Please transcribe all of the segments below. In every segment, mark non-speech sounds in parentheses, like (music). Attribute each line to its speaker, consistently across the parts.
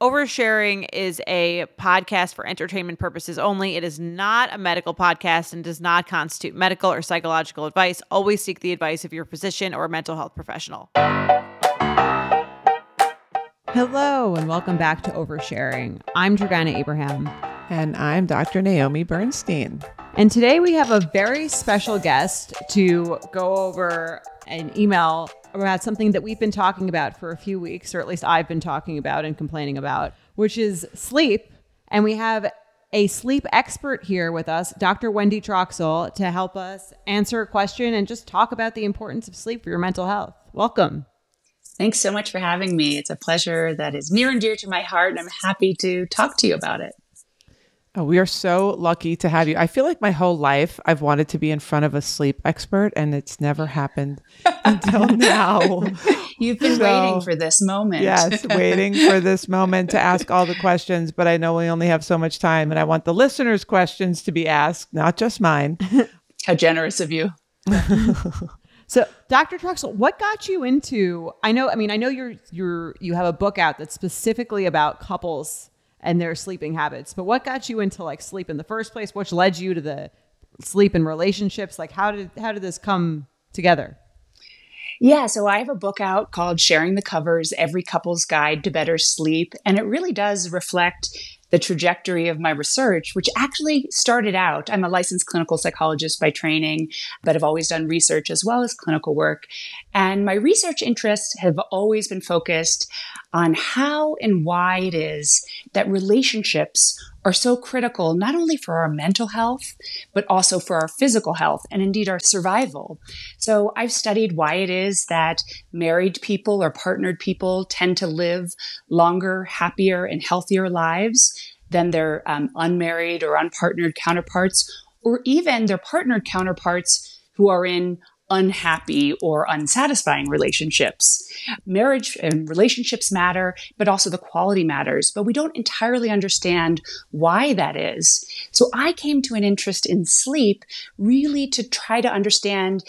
Speaker 1: Oversharing is a podcast for entertainment purposes only. It is not a medical podcast and does not constitute medical or psychological advice. Always seek the advice of your physician or mental health professional. Hello, and welcome back to Oversharing. I'm Jordana Abraham.
Speaker 2: And I'm Dr. Naomi Bernstein.
Speaker 1: And today we have a very special guest to go over an email about something that we've been talking about for a few weeks, or at least I've been talking about and complaining about, which is sleep. And we have a sleep expert here with us, Dr. Wendy Troxel, to help us answer a question and just talk about the importance of sleep for your mental health. Welcome.
Speaker 3: Thanks so much for having me. It's a pleasure that is near and dear to my heart, and I'm happy to talk to you about it.
Speaker 2: Oh, we are so lucky to have you. I feel like my whole life I've wanted to be in front of a sleep expert and it's never happened until (laughs) now.
Speaker 3: You've been so, waiting for this moment.
Speaker 2: yes, waiting for this moment to ask all the questions, but I know we only have so much time and I want the listeners' questions to be asked, not just mine. (laughs)
Speaker 3: How generous of you. (laughs)
Speaker 1: So, Dr. Troxel, what got you into? I know, I mean, I know you're you're you have a book out that's specifically about couples and their sleeping habits. But what got you into like sleep in the first place? Which led you to the sleep in relationships? Like how did how did this come together?
Speaker 3: Yeah, so I have a book out called Sharing the Covers Every Couple's Guide to Better Sleep. And it really does reflect the trajectory of my research, which actually started out. I'm a licensed clinical psychologist by training, but I've always done research as well as clinical work. And my research interests have always been focused on how and why it is that relationships are so critical, not only for our mental health, but also for our physical health and indeed our survival. So I've studied why it is that married people or partnered people tend to live longer, happier, and healthier lives than their um, unmarried or unpartnered counterparts, or even their partnered counterparts who are in unhappy or unsatisfying relationships. Marriage and relationships matter, but also the quality matters. But we don't entirely understand why that is. So I came to an interest in sleep really to try to understand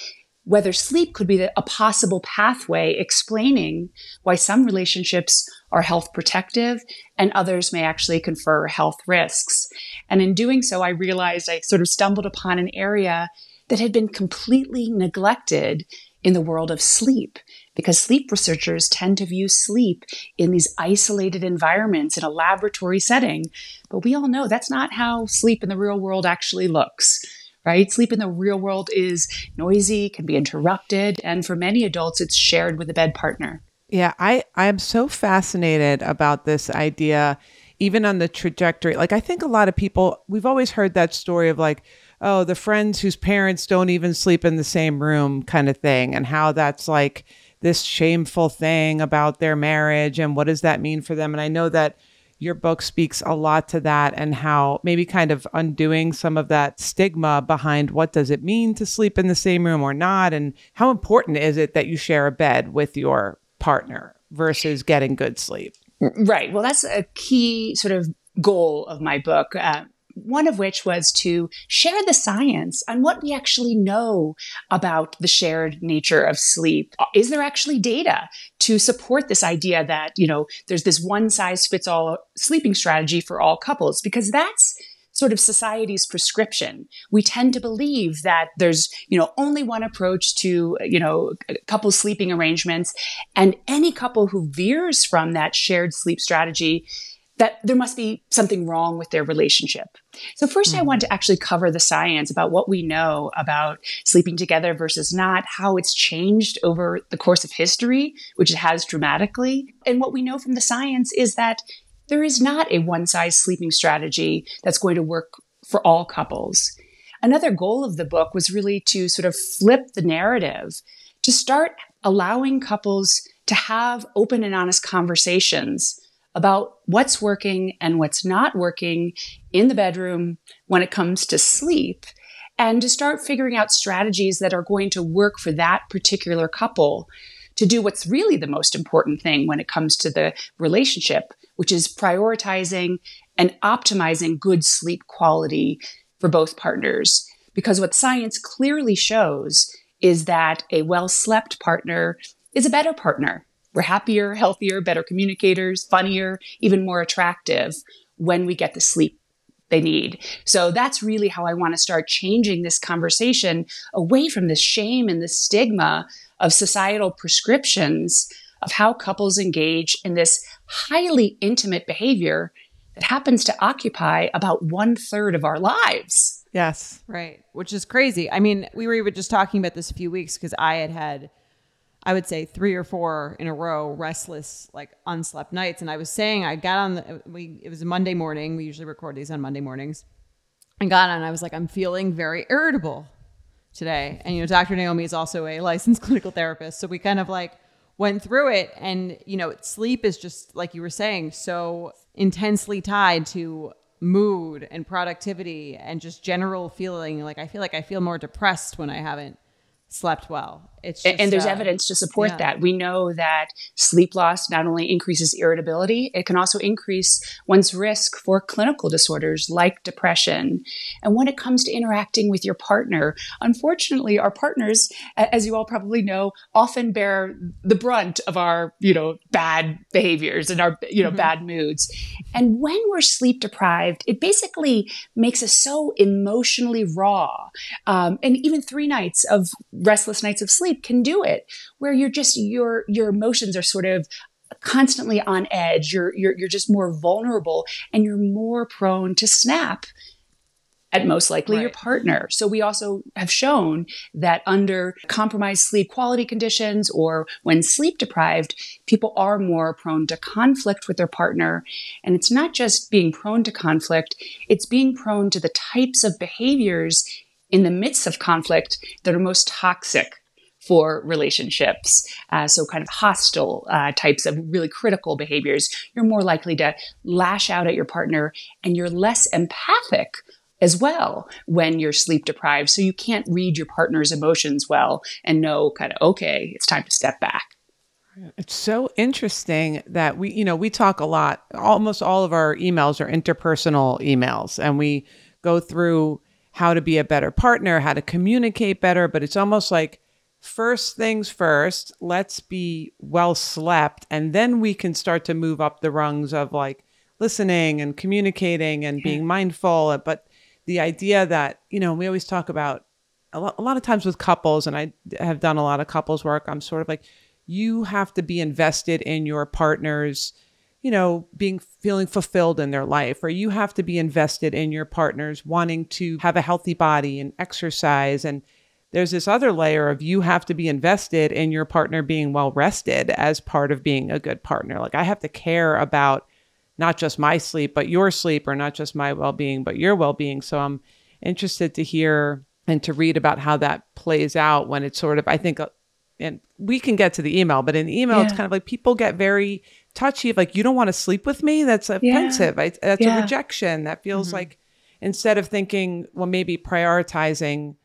Speaker 3: whether sleep could be a possible pathway explaining why some relationships are health protective and others may actually confer health risks. And in doing so, I realized I sort of stumbled upon an area that had been completely neglected in the world of sleep because sleep researchers tend to view sleep in these isolated environments in a laboratory setting. But we all know that's not how sleep in the real world actually looks. Right? Sleep in the real world is noisy, can be interrupted, and for many adults, it's shared with a bed partner.
Speaker 2: Yeah, I, I'm so fascinated about this idea, even on the trajectory. Like, I think a lot of people, we've always heard that story of like, oh, the friends whose parents don't even sleep in the same room kind of thing, and how that's like this shameful thing about their marriage and what does that mean for them. And I know that your book speaks a lot to that and how maybe kind of undoing some of that stigma behind what does it mean to sleep in the same room or not and how important is it that you share a bed with your partner versus getting good sleep
Speaker 3: right well that's a key sort of goal of my book uh, one of which was to share the science on what we actually know about the shared nature of sleep. Is there actually data to support this idea that, you know, there's this one size fits all sleeping strategy for all couples? Because that's sort of society's prescription. We tend to believe that there's, you know, only one approach to, you know, couple sleeping arrangements. And any couple who veers from that shared sleep strategy that there must be something wrong with their relationship. So, 1st mm-hmm. I want to actually cover the science about what we know about sleeping together versus not, how it's changed over the course of history, which it has dramatically. And what we know from the science is that there is not a one size sleeping strategy that's going to work for all couples. Another goal of the book was really to sort of flip the narrative, to start allowing couples to have open and honest conversations about what's working and what's not working in the bedroom when it comes to sleep and to start figuring out strategies that are going to work for that particular couple to do what's really the most important thing when it comes to the relationship, which is prioritizing and optimizing good sleep quality for both partners. Because what science clearly shows is that a well slept partner is a better partner. We're happier, healthier, better communicators, funnier, even more attractive when we get the sleep they need. So that's really how I want to start changing this conversation away from the shame and the stigma of societal prescriptions of how couples engage in this highly intimate behavior that happens to occupy about one third of our lives.
Speaker 2: Yes.
Speaker 1: Right. Which is crazy. I mean, we were even just talking about this a few weeks because I had had, I would say, three or four in a row restless, like unslept nights. And I was saying, I got on the, we, it was a Monday morning. We usually record these on Monday mornings. And got on, I was like, I'm feeling very irritable today. And, you know, Dr. Naomi is also a licensed (laughs) clinical therapist. So we kind of like went through it. And, you know, sleep is just, like you were saying, so intensely tied to mood and productivity and just general feeling. Like I feel like I feel more depressed when I haven't slept well.
Speaker 3: Just, and there's uh, evidence to support yeah. that. We know that sleep loss not only increases irritability, it can also increase one's risk for clinical disorders like depression. And when it comes to interacting with your partner, unfortunately, our partners, as you all probably know, often bear the brunt of our, you know, bad behaviors and our, you know, mm-hmm. bad moods. And when we're sleep deprived, it basically makes us so emotionally raw. Um, and even three nights of restless nights of sleep can do it where you're just your your emotions are sort of constantly on edge you're you're you're just more vulnerable and you're more prone to snap at most likely right. your partner. So we also have shown that under compromised sleep quality conditions or when sleep deprived, people are more prone to conflict with their partner. And it's not just being prone to conflict, it's being prone to the types of behaviors in the midst of conflict that are most toxic for relationships. Uh, so, kind of hostile uh, types of really critical behaviors. You're more likely to lash out at your partner and you're less empathic as well when you're sleep deprived. So, you can't read your partner's emotions well and know, kind of, okay, it's time to step back.
Speaker 2: It's so interesting that we, you know, we talk a lot. Almost all of our emails are interpersonal emails, and we go through how to be a better partner, how to communicate better. But it's almost like first things first, let's be well slept. And then we can start to move up the rungs of like listening and communicating and being mindful. But the idea that, you know, we always talk about a lot, a lot of times with couples, and I have done a lot of couples work, I'm sort of like, you have to be invested in your partner's you know, being feeling fulfilled in their life, or you have to be invested in your partners wanting to have a healthy body and exercise. And there's this other layer of you have to be invested in your partner being well rested as part of being a good partner. Like I have to care about not just my sleep, but your sleep, or not just my well being, but your well being. So I'm interested to hear and to read about how that plays out when it's sort of, I think, uh, and we can get to the email, but in the email, yeah. it's kind of like people get very touchy of like you don't want to sleep with me that's offensive yeah. I, that's yeah. a rejection that feels mm-hmm. like instead of thinking well maybe prioritizing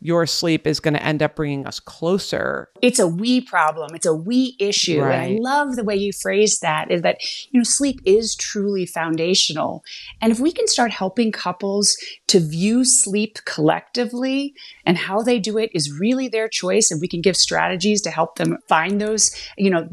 Speaker 2: your sleep is going to end up bringing us closer.
Speaker 3: It's a we problem. It's a we issue. Right. And I love the way you phrase that is that, you know, sleep is truly foundational. And if we can start helping couples to view sleep collectively and how they do it is really their choice. And we can give strategies to help them find those, you know,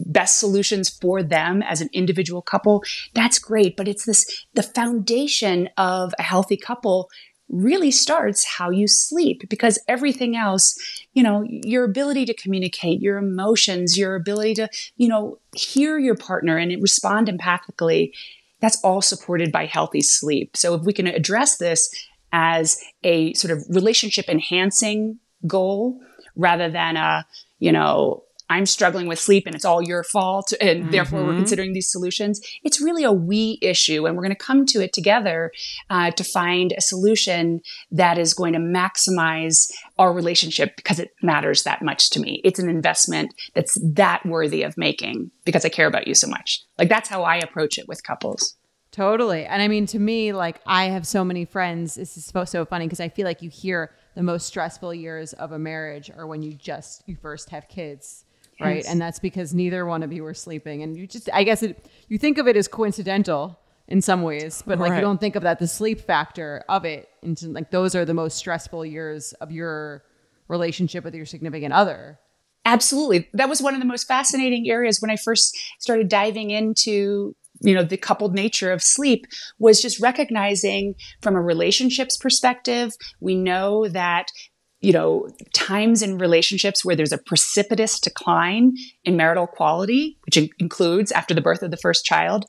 Speaker 3: best solutions for them as an individual couple. That's great. But it's this, the foundation of a healthy couple really starts how you sleep because everything else, you know, your ability to communicate, your emotions, your ability to, you know, hear your partner and respond empathically, that's all supported by healthy sleep. So if we can address this as a sort of relationship enhancing goal rather than a, you know, I'm struggling with sleep and it's all your fault. And mm-hmm. therefore, we're considering these solutions. It's really a we issue. And we're going to come to it together uh, to find a solution that is going to maximize our relationship because it matters that much to me. It's an investment that's that worthy of making because I care about you so much. Like that's how I approach it with couples.
Speaker 1: Totally. And I mean, to me, like I have so many friends. This is so, so funny because I feel like you hear the most stressful years of a marriage are when you just, you first have kids right? Yes. And that's because neither one of you were sleeping. And you just, I guess it, you think of it as coincidental in some ways, but like right. you don't think of that the sleep factor of it. Into like those are the most stressful years of your relationship with your significant other.
Speaker 3: Absolutely. That was one of the most fascinating areas when I first started diving into you know the coupled nature of sleep was just recognizing from a relationships perspective we know that you know, times in relationships where there's a precipitous decline in marital quality, which in- includes after the birth of the first child,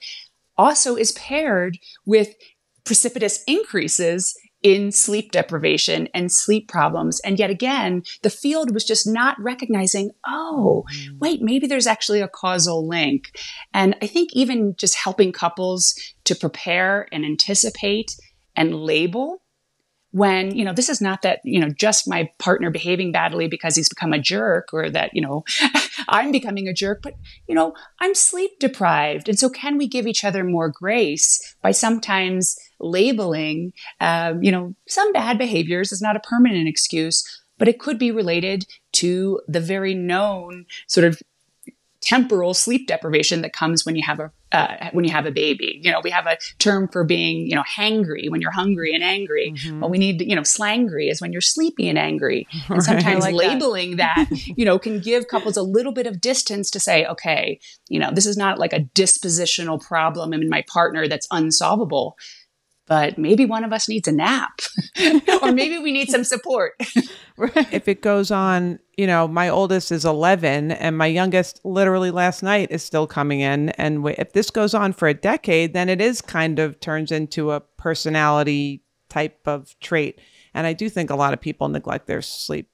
Speaker 3: also is paired with precipitous increases in sleep deprivation and sleep problems. And yet again, the field was just not recognizing, oh, mm. wait, maybe there's actually a causal link. And I think even just helping couples to prepare and anticipate and label when you know this is not that you know just my partner behaving badly because he's become a jerk or that you know (laughs) i'm becoming a jerk but you know i'm sleep deprived. And so can we give each other more grace by sometimes labeling um, you know some bad behaviors is not a permanent excuse but it could be related to the very known sort of temporal sleep deprivation that comes when you have a uh, when you have a baby. You know, we have a term for being, you know, hangry when you're hungry and angry. Mm-hmm. Well, we need, you know, slangry is when you're sleepy and angry. (laughs) And sometimes like labeling that, that (laughs) you know, can give couples a little bit of distance to say, okay, you know, this is not like a dispositional problem in my partner that's unsolvable but maybe one of us needs a nap (laughs) or maybe we need some support. (laughs)
Speaker 2: if it goes on, you know, my oldest is 11 and my youngest literally last night is still coming in. And if this goes on for a decade, then it is kind of turns into a personality type of trait. And I do think a lot of people neglect their sleep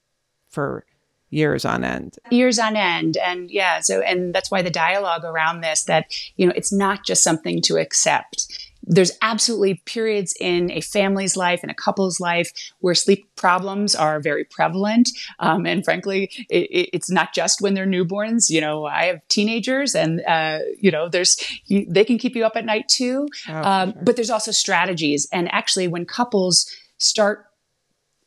Speaker 2: for years on end
Speaker 3: years on end and yeah so and that's why the dialogue around this that you know it's not just something to accept there's absolutely periods in a family's life and a couple's life where sleep problems are very prevalent. Um, and frankly, it, it's not just when they're newborns. You know, I have teenagers and, uh, you know, there's, you, they can keep you up at night too. Oh, um, sure. But there's also strategies. And actually, when couples start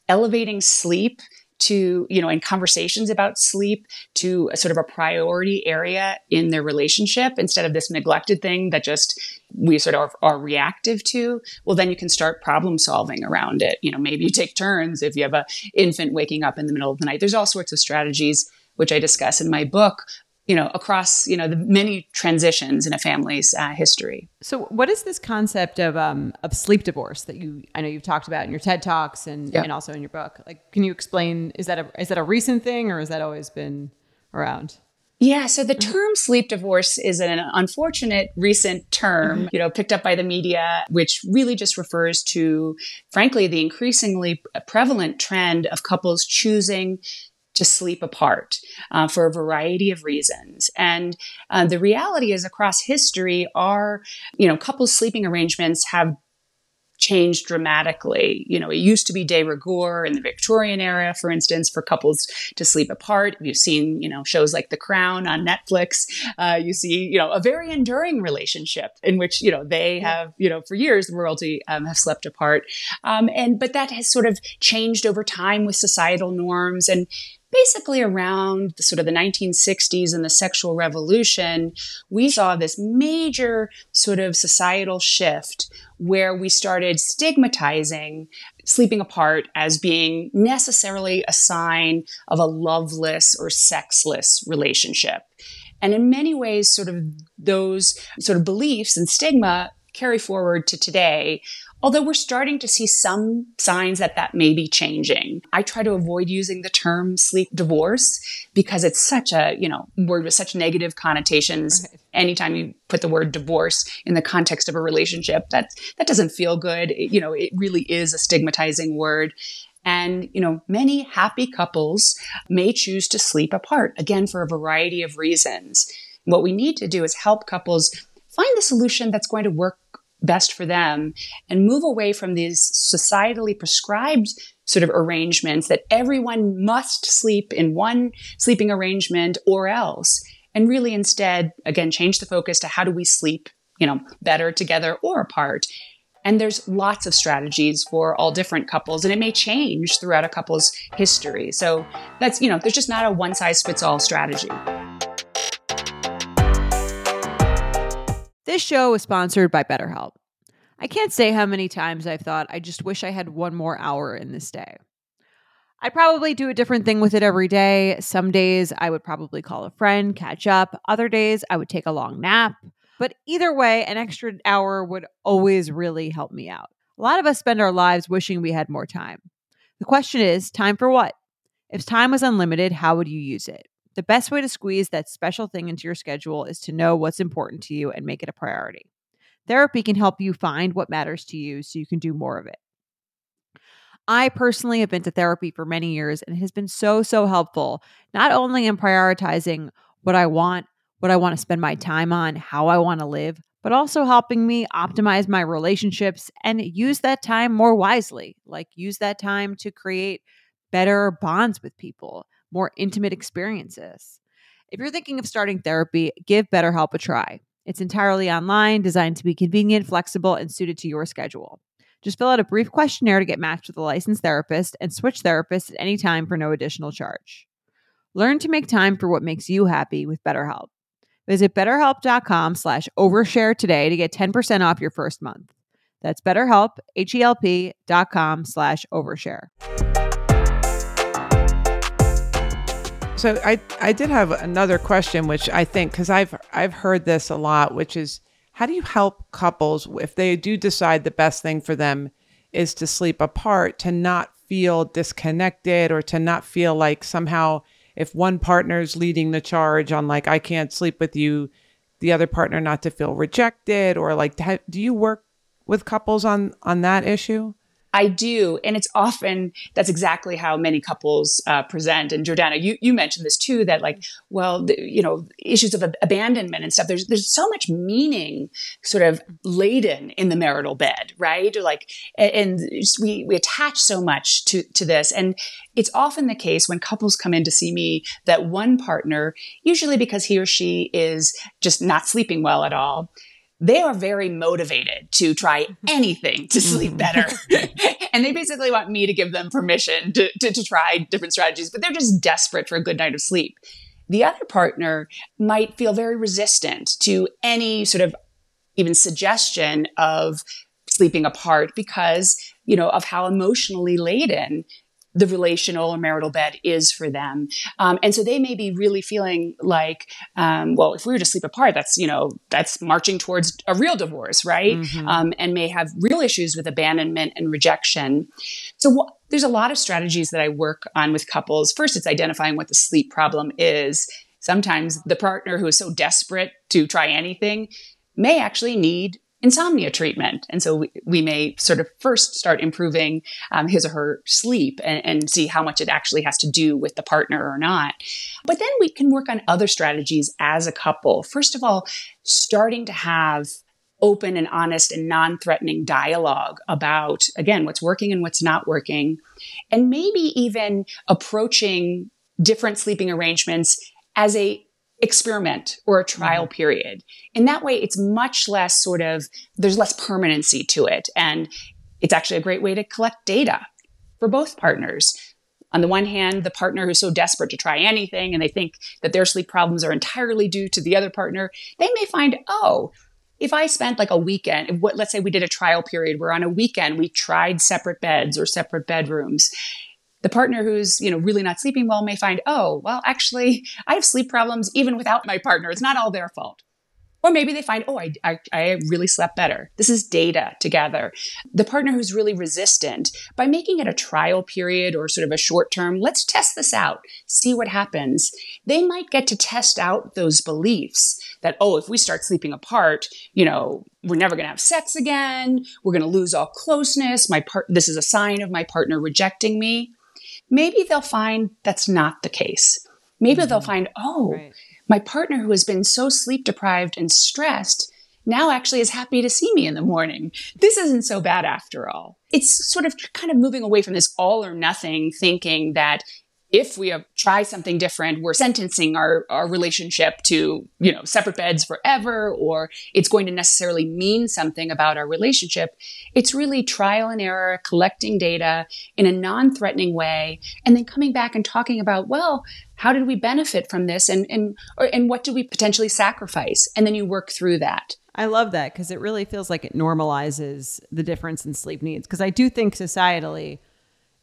Speaker 3: elevating sleep, to, you know, in conversations about sleep to a sort of a priority area in their relationship instead of this neglected thing that just we sort of are, are, reactive to, well, then you can start problem solving around it. You know, maybe you take turns if you have a infant waking up in the middle of the night. There's all sorts of strategies which I discuss in my book you know, across, you know, the many transitions in a family's uh, history.
Speaker 1: So what is this concept of, um, of sleep divorce that you, I know you've talked about in your TED Talks and, and also in your book? Like, can you explain, is that a, is that a recent thing or has that always been around?
Speaker 3: Yeah, so the term sleep divorce is an unfortunate recent term, mm-hmm. you know, picked up by the media, which really just refers to, frankly, the increasingly prevalent trend of couples choosing to sleep apart uh, for a variety of reasons. And uh, the reality is, across history, our you know couples sleeping arrangements have changed dramatically. You know, it used to be de rigueur in the Victorian era, for instance, for couples to sleep apart. You've seen, you know, shows like The Crown on Netflix. Uh, you see, you know, a very enduring relationship in which, you know, they have, you know, for years, the royalty um, have slept apart. Um, and, but that has sort of changed over time with societal norms. And basically around the sort of the 1960s and the sexual revolution, we saw this major sort of societal shift where we started stigmatizing sleeping apart as being necessarily a sign of a loveless or sexless relationship. And in many ways, sort of those sort of beliefs and stigma carry forward to today Although we're starting to see some signs that that may be changing. I try to avoid using the term sleep divorce because it's such a, you know, word with such negative connotations. Right. Anytime you put the word divorce in the context of a relationship, that that doesn't feel good. It, you know, it really is a stigmatizing word. And, you know, many happy couples may choose to sleep apart, again, for a variety of reasons. What we need to do is help couples find the solution that's going to work best for them and move away from these societally prescribed sort of arrangements that everyone must sleep in one sleeping arrangement or else. And really instead, again, change the focus to how do we sleep, you know, better together or apart. And there's lots of strategies for all different couples, and it may change throughout a couple's history. So that's, you know, there's just not a one size fits all strategy.
Speaker 1: This show is sponsored by BetterHelp. I can't say how many times I've thought, I just wish I had one more hour in this day. I'd probably do a different thing with it every day. Some days I would probably call a friend, catch up. Other days I would take a long nap. But either way, an extra hour would always really help me out. A lot of us spend our lives wishing we had more time. The question is time for what? If time was unlimited, how would you use it? The best way to squeeze that special thing into your schedule is to know what's important to you and make it a priority. Therapy can help you find what matters to you so you can do more of it. I personally have been to therapy for many years and it has been so, so helpful, not only in prioritizing what I want, what I want to spend my time on, how I want to live, but also helping me optimize my relationships and use that time more wisely. Like, use that time to create better bonds with people, more intimate experiences. If you're thinking of starting therapy, give BetterHelp a try. It's entirely online, designed to be convenient, flexible, and suited to your schedule. Just fill out a brief questionnaire to get matched with a licensed therapist and switch therapists at any time for no additional charge. Learn to make time for what makes you happy with BetterHelp. Visit betterhelp.com slash overshare today to get 10% off your first month. That's betterhelp, H-E-L-P dot com slash overshare.
Speaker 2: So I I did have another question, which I think because I've I've heard this a lot, which is how do you help couples if they do decide the best thing for them is to sleep apart to not feel disconnected or to not feel like somehow if one partner's leading the charge on like I can't sleep with you, the other partner not to feel rejected or like do you work with couples on on that issue?
Speaker 3: I do. And it's often, that's exactly how many couples uh, present. And Jordana, you, you mentioned this too, that like, well, the, you know, issues of abandonment and stuff, there's, there's so much meaning sort of laden in the marital bed, right? Or like, and, and we, we attach so much to, to this. And it's often the case when couples come in to see me that one partner, usually because he or she is just not sleeping well at all, they are very motivated to try mm-hmm. anything to sleep mm-hmm. better. (laughs) and they basically want me to give them permission to, to, to, try different strategies, but they're just desperate for a good night of sleep. The other partner might feel very resistant to any sort of even suggestion of sleeping apart because, you know, of how emotionally laden the relational or marital bed is for them. Um, and so they may be really feeling like, um, well, if we were to sleep apart, that's, you know, that's marching towards a real divorce, right? Mm-hmm. Um, and may have real issues with abandonment and rejection. So wh- there's a lot of strategies that I work on with couples. First, it's identifying what the sleep problem is. Sometimes the partner who is so desperate to try anything may actually need insomnia treatment. And so we, we may sort of first start improving um, his or her sleep and, and see how much it actually has to do with the partner or not. But then we can work on other strategies as a couple. First of all, starting to have open and honest and non threatening dialogue about, again, what's working and what's not working. And maybe even approaching different sleeping arrangements as a experiment or a trial mm-hmm. period. In that way, it's much less sort of, there's less permanency to it. And it's actually a great way to collect data for both partners. On the one hand, the partner who's so desperate to try anything and they think that their sleep problems are entirely due to the other partner, they may find, oh, if I spent like a weekend, what, let's say we did a trial period where on a weekend we tried separate beds or separate bedrooms the partner who's you know really not sleeping well may find oh well actually i have sleep problems even without my partner it's not all their fault Or maybe they find, oh, I, I, I, really slept better. This is data to gather. The partner who's really resistant, by making it a trial period or sort of a short term, let's test this out, see what happens. They might get to test out those beliefs that, oh, if we start sleeping apart, you know, we're never going to have sex again. We're going to lose all closeness. My part, this is a sign of my partner rejecting me. Maybe they'll find that's not the case. Maybe mm-hmm. they'll find, oh, right my partner who has been so sleep deprived and stressed now actually is happy to see me in the morning. This isn't so bad after all. It's sort of kind of moving away from this all or nothing thinking that if we try something different, we're sentencing our, our relationship to, you know, separate beds forever, or it's going to necessarily mean something about our relationship. It's really trial and error, collecting data in a non-threatening way, and then coming back and talking about, well, how did we benefit from this and, and, or, and what do we potentially sacrifice? And then you work through that.
Speaker 1: I love that because it really feels like it normalizes the difference in sleep needs. Because I do think societally,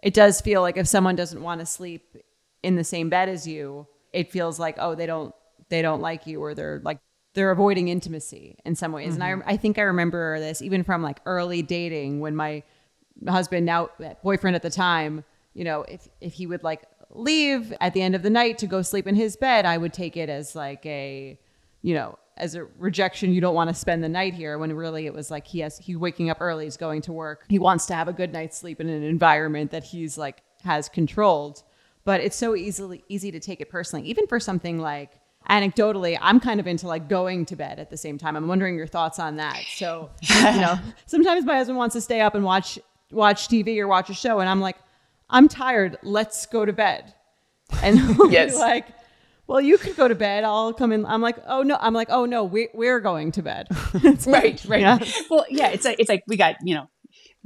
Speaker 1: it does feel like if someone doesn't want to sleep in the same bed as you, it feels like oh they don't they don't like you or they're like they're avoiding intimacy in some ways. Mm-hmm. And I mm-hmm. I think I remember this even from like early dating when my husband now boyfriend at the time, you know, if if he would like leave at the end of the night to go sleep in his bed, I would take it as like a, you know, as a rejection you don't want to spend the night here when really it was like he has he waking up early he's going to work. He wants to have a good night's sleep in an environment that he's like has controlled. But it's so easily easy to take it personally even for something like anecdotally i'm kind of into like going to bed at the same time. I'm wondering your thoughts on that. So you know (laughs) sometimes my husband wants to stay up and watch watch tv or watch a show and i'm like i'm tired let's go to bed. And (laughs) yes. like well, you could go to bed. I'll come in. I'm like, oh no. I'm like, oh no, we, we're going to bed. (laughs) (laughs)
Speaker 3: right, right. Yeah. Well, yeah, it's like, it's like we got, you know,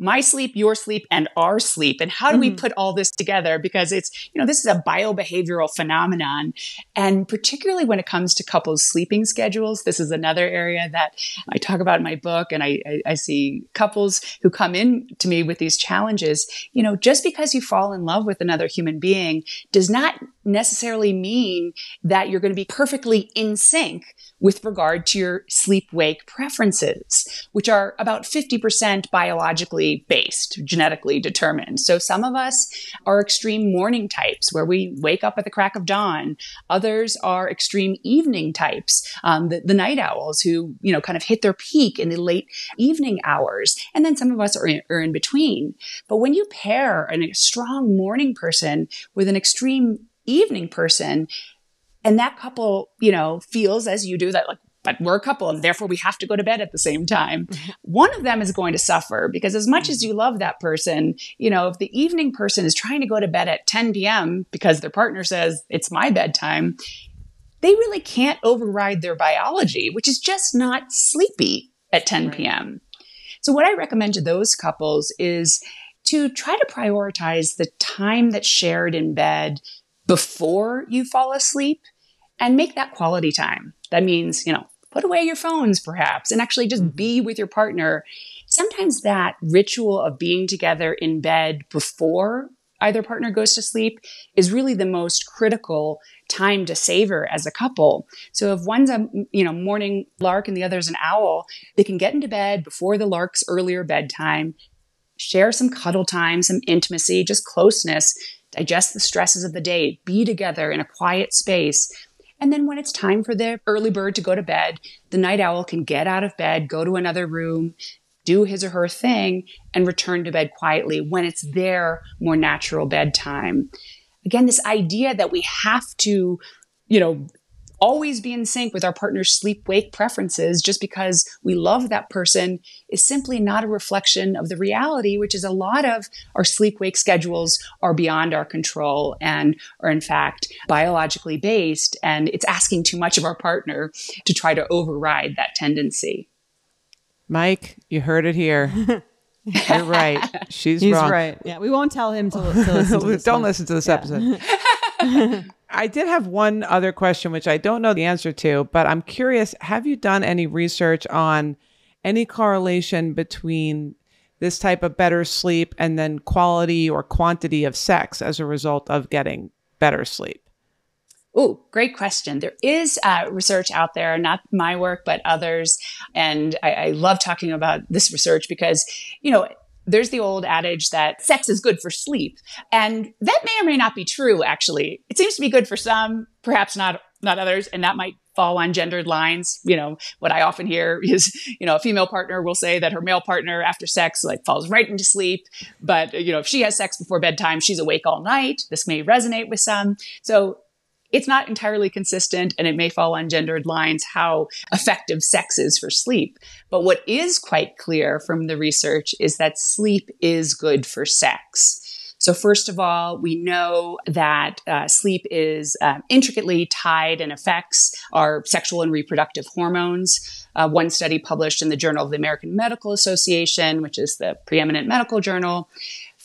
Speaker 3: my sleep, your sleep, and our sleep. And how do mm-hmm. we put all this together? Because it's, you know, this is a biobehavioral phenomenon. And particularly when it comes to couples' sleeping schedules, this is another area that I talk about in my book. And I, I, I see couples who come in to me with these challenges. You know, just because you fall in love with another human being does not necessarily mean that you're going to be perfectly in sync with regard to your sleep wake preferences, which are about 50% biologically based, genetically determined. So some of us are extreme morning types where we wake up at the crack of dawn. Others are extreme evening types, um, the, the night owls who, you know, kind of hit their peak in the late evening hours. And then some of us are in, are in between. But when you pair a strong morning person with an extreme evening person, and that couple, you know, feels as you do that, like, but we're a couple and therefore we have to go to bed at the same time. Mm-hmm. (laughs) One of them is going to suffer because as much as you love that person, you know, if the evening person is trying to go to bed at 10 p.m. because their partner says it's my bedtime, they really can't override their biology, which is just not sleepy at 10 p.m. So what I recommend to those couples is to try to prioritize the time that's shared in bed before you fall asleep and make that quality time. That means, you know, put away your phones perhaps and actually just be mm-hmm. with your partner. Sometimes that ritual of being together in bed before either partner goes to sleep is really the most critical time to savor as a couple. So if one's a you know morning lark and the other's an owl, they can get into bed before the lark's earlier bedtime, share some cuddle time, some intimacy, just closeness, digest the stresses of the day, be together in a quiet space. And then when it's time for the early bird to go to bed, the night owl can get out of bed, go to another room, do his or her thing, and return to bed quietly when it's their more natural bedtime. Again, this idea that we have to, you know, always be in sync with our partner's sleep wake preferences just because we love that person is simply not a reflection of the reality, which is a lot of our sleep wake schedules are beyond our control and are in fact biologically based. And it's asking too much of our partner to try to override that tendency.
Speaker 2: Mike, you heard it here. (laughs) You're right. (laughs) She's
Speaker 1: He's
Speaker 2: wrong.
Speaker 1: right. Yeah, we won't tell him to, to (laughs) listen. To
Speaker 2: Don't
Speaker 1: one.
Speaker 2: listen to this yeah. episode. (laughs) I did have one other question, which I don't know the answer to, but I'm curious. Have you done any research on any correlation between this type of better sleep and then quality or quantity of sex as a result of getting better sleep?
Speaker 3: Oh, great question. There is uh, research out there, not my work, but others. And I, I love talking about this research because, you know, there's the old adage that sex is good for sleep. And that may or may not be true, actually. It seems to be good for some, perhaps not, not others. And that might fall on gendered lines. You know, what I often hear (laughs) is, you know, a female partner will say that her male partner after sex like falls right into sleep. But, you know, if she has sex before bedtime, she's awake all night. This may resonate with some. So it's not entirely consistent and it may fall on gendered lines how effective sex is for sleep. But what is quite clear from the research is that sleep is good for sex. So, first of all, we know that uh, sleep is uh, intricately tied and affects our sexual and reproductive hormones. Uh, one study published in the Journal of the American Medical Association, which is the preeminent medical journal,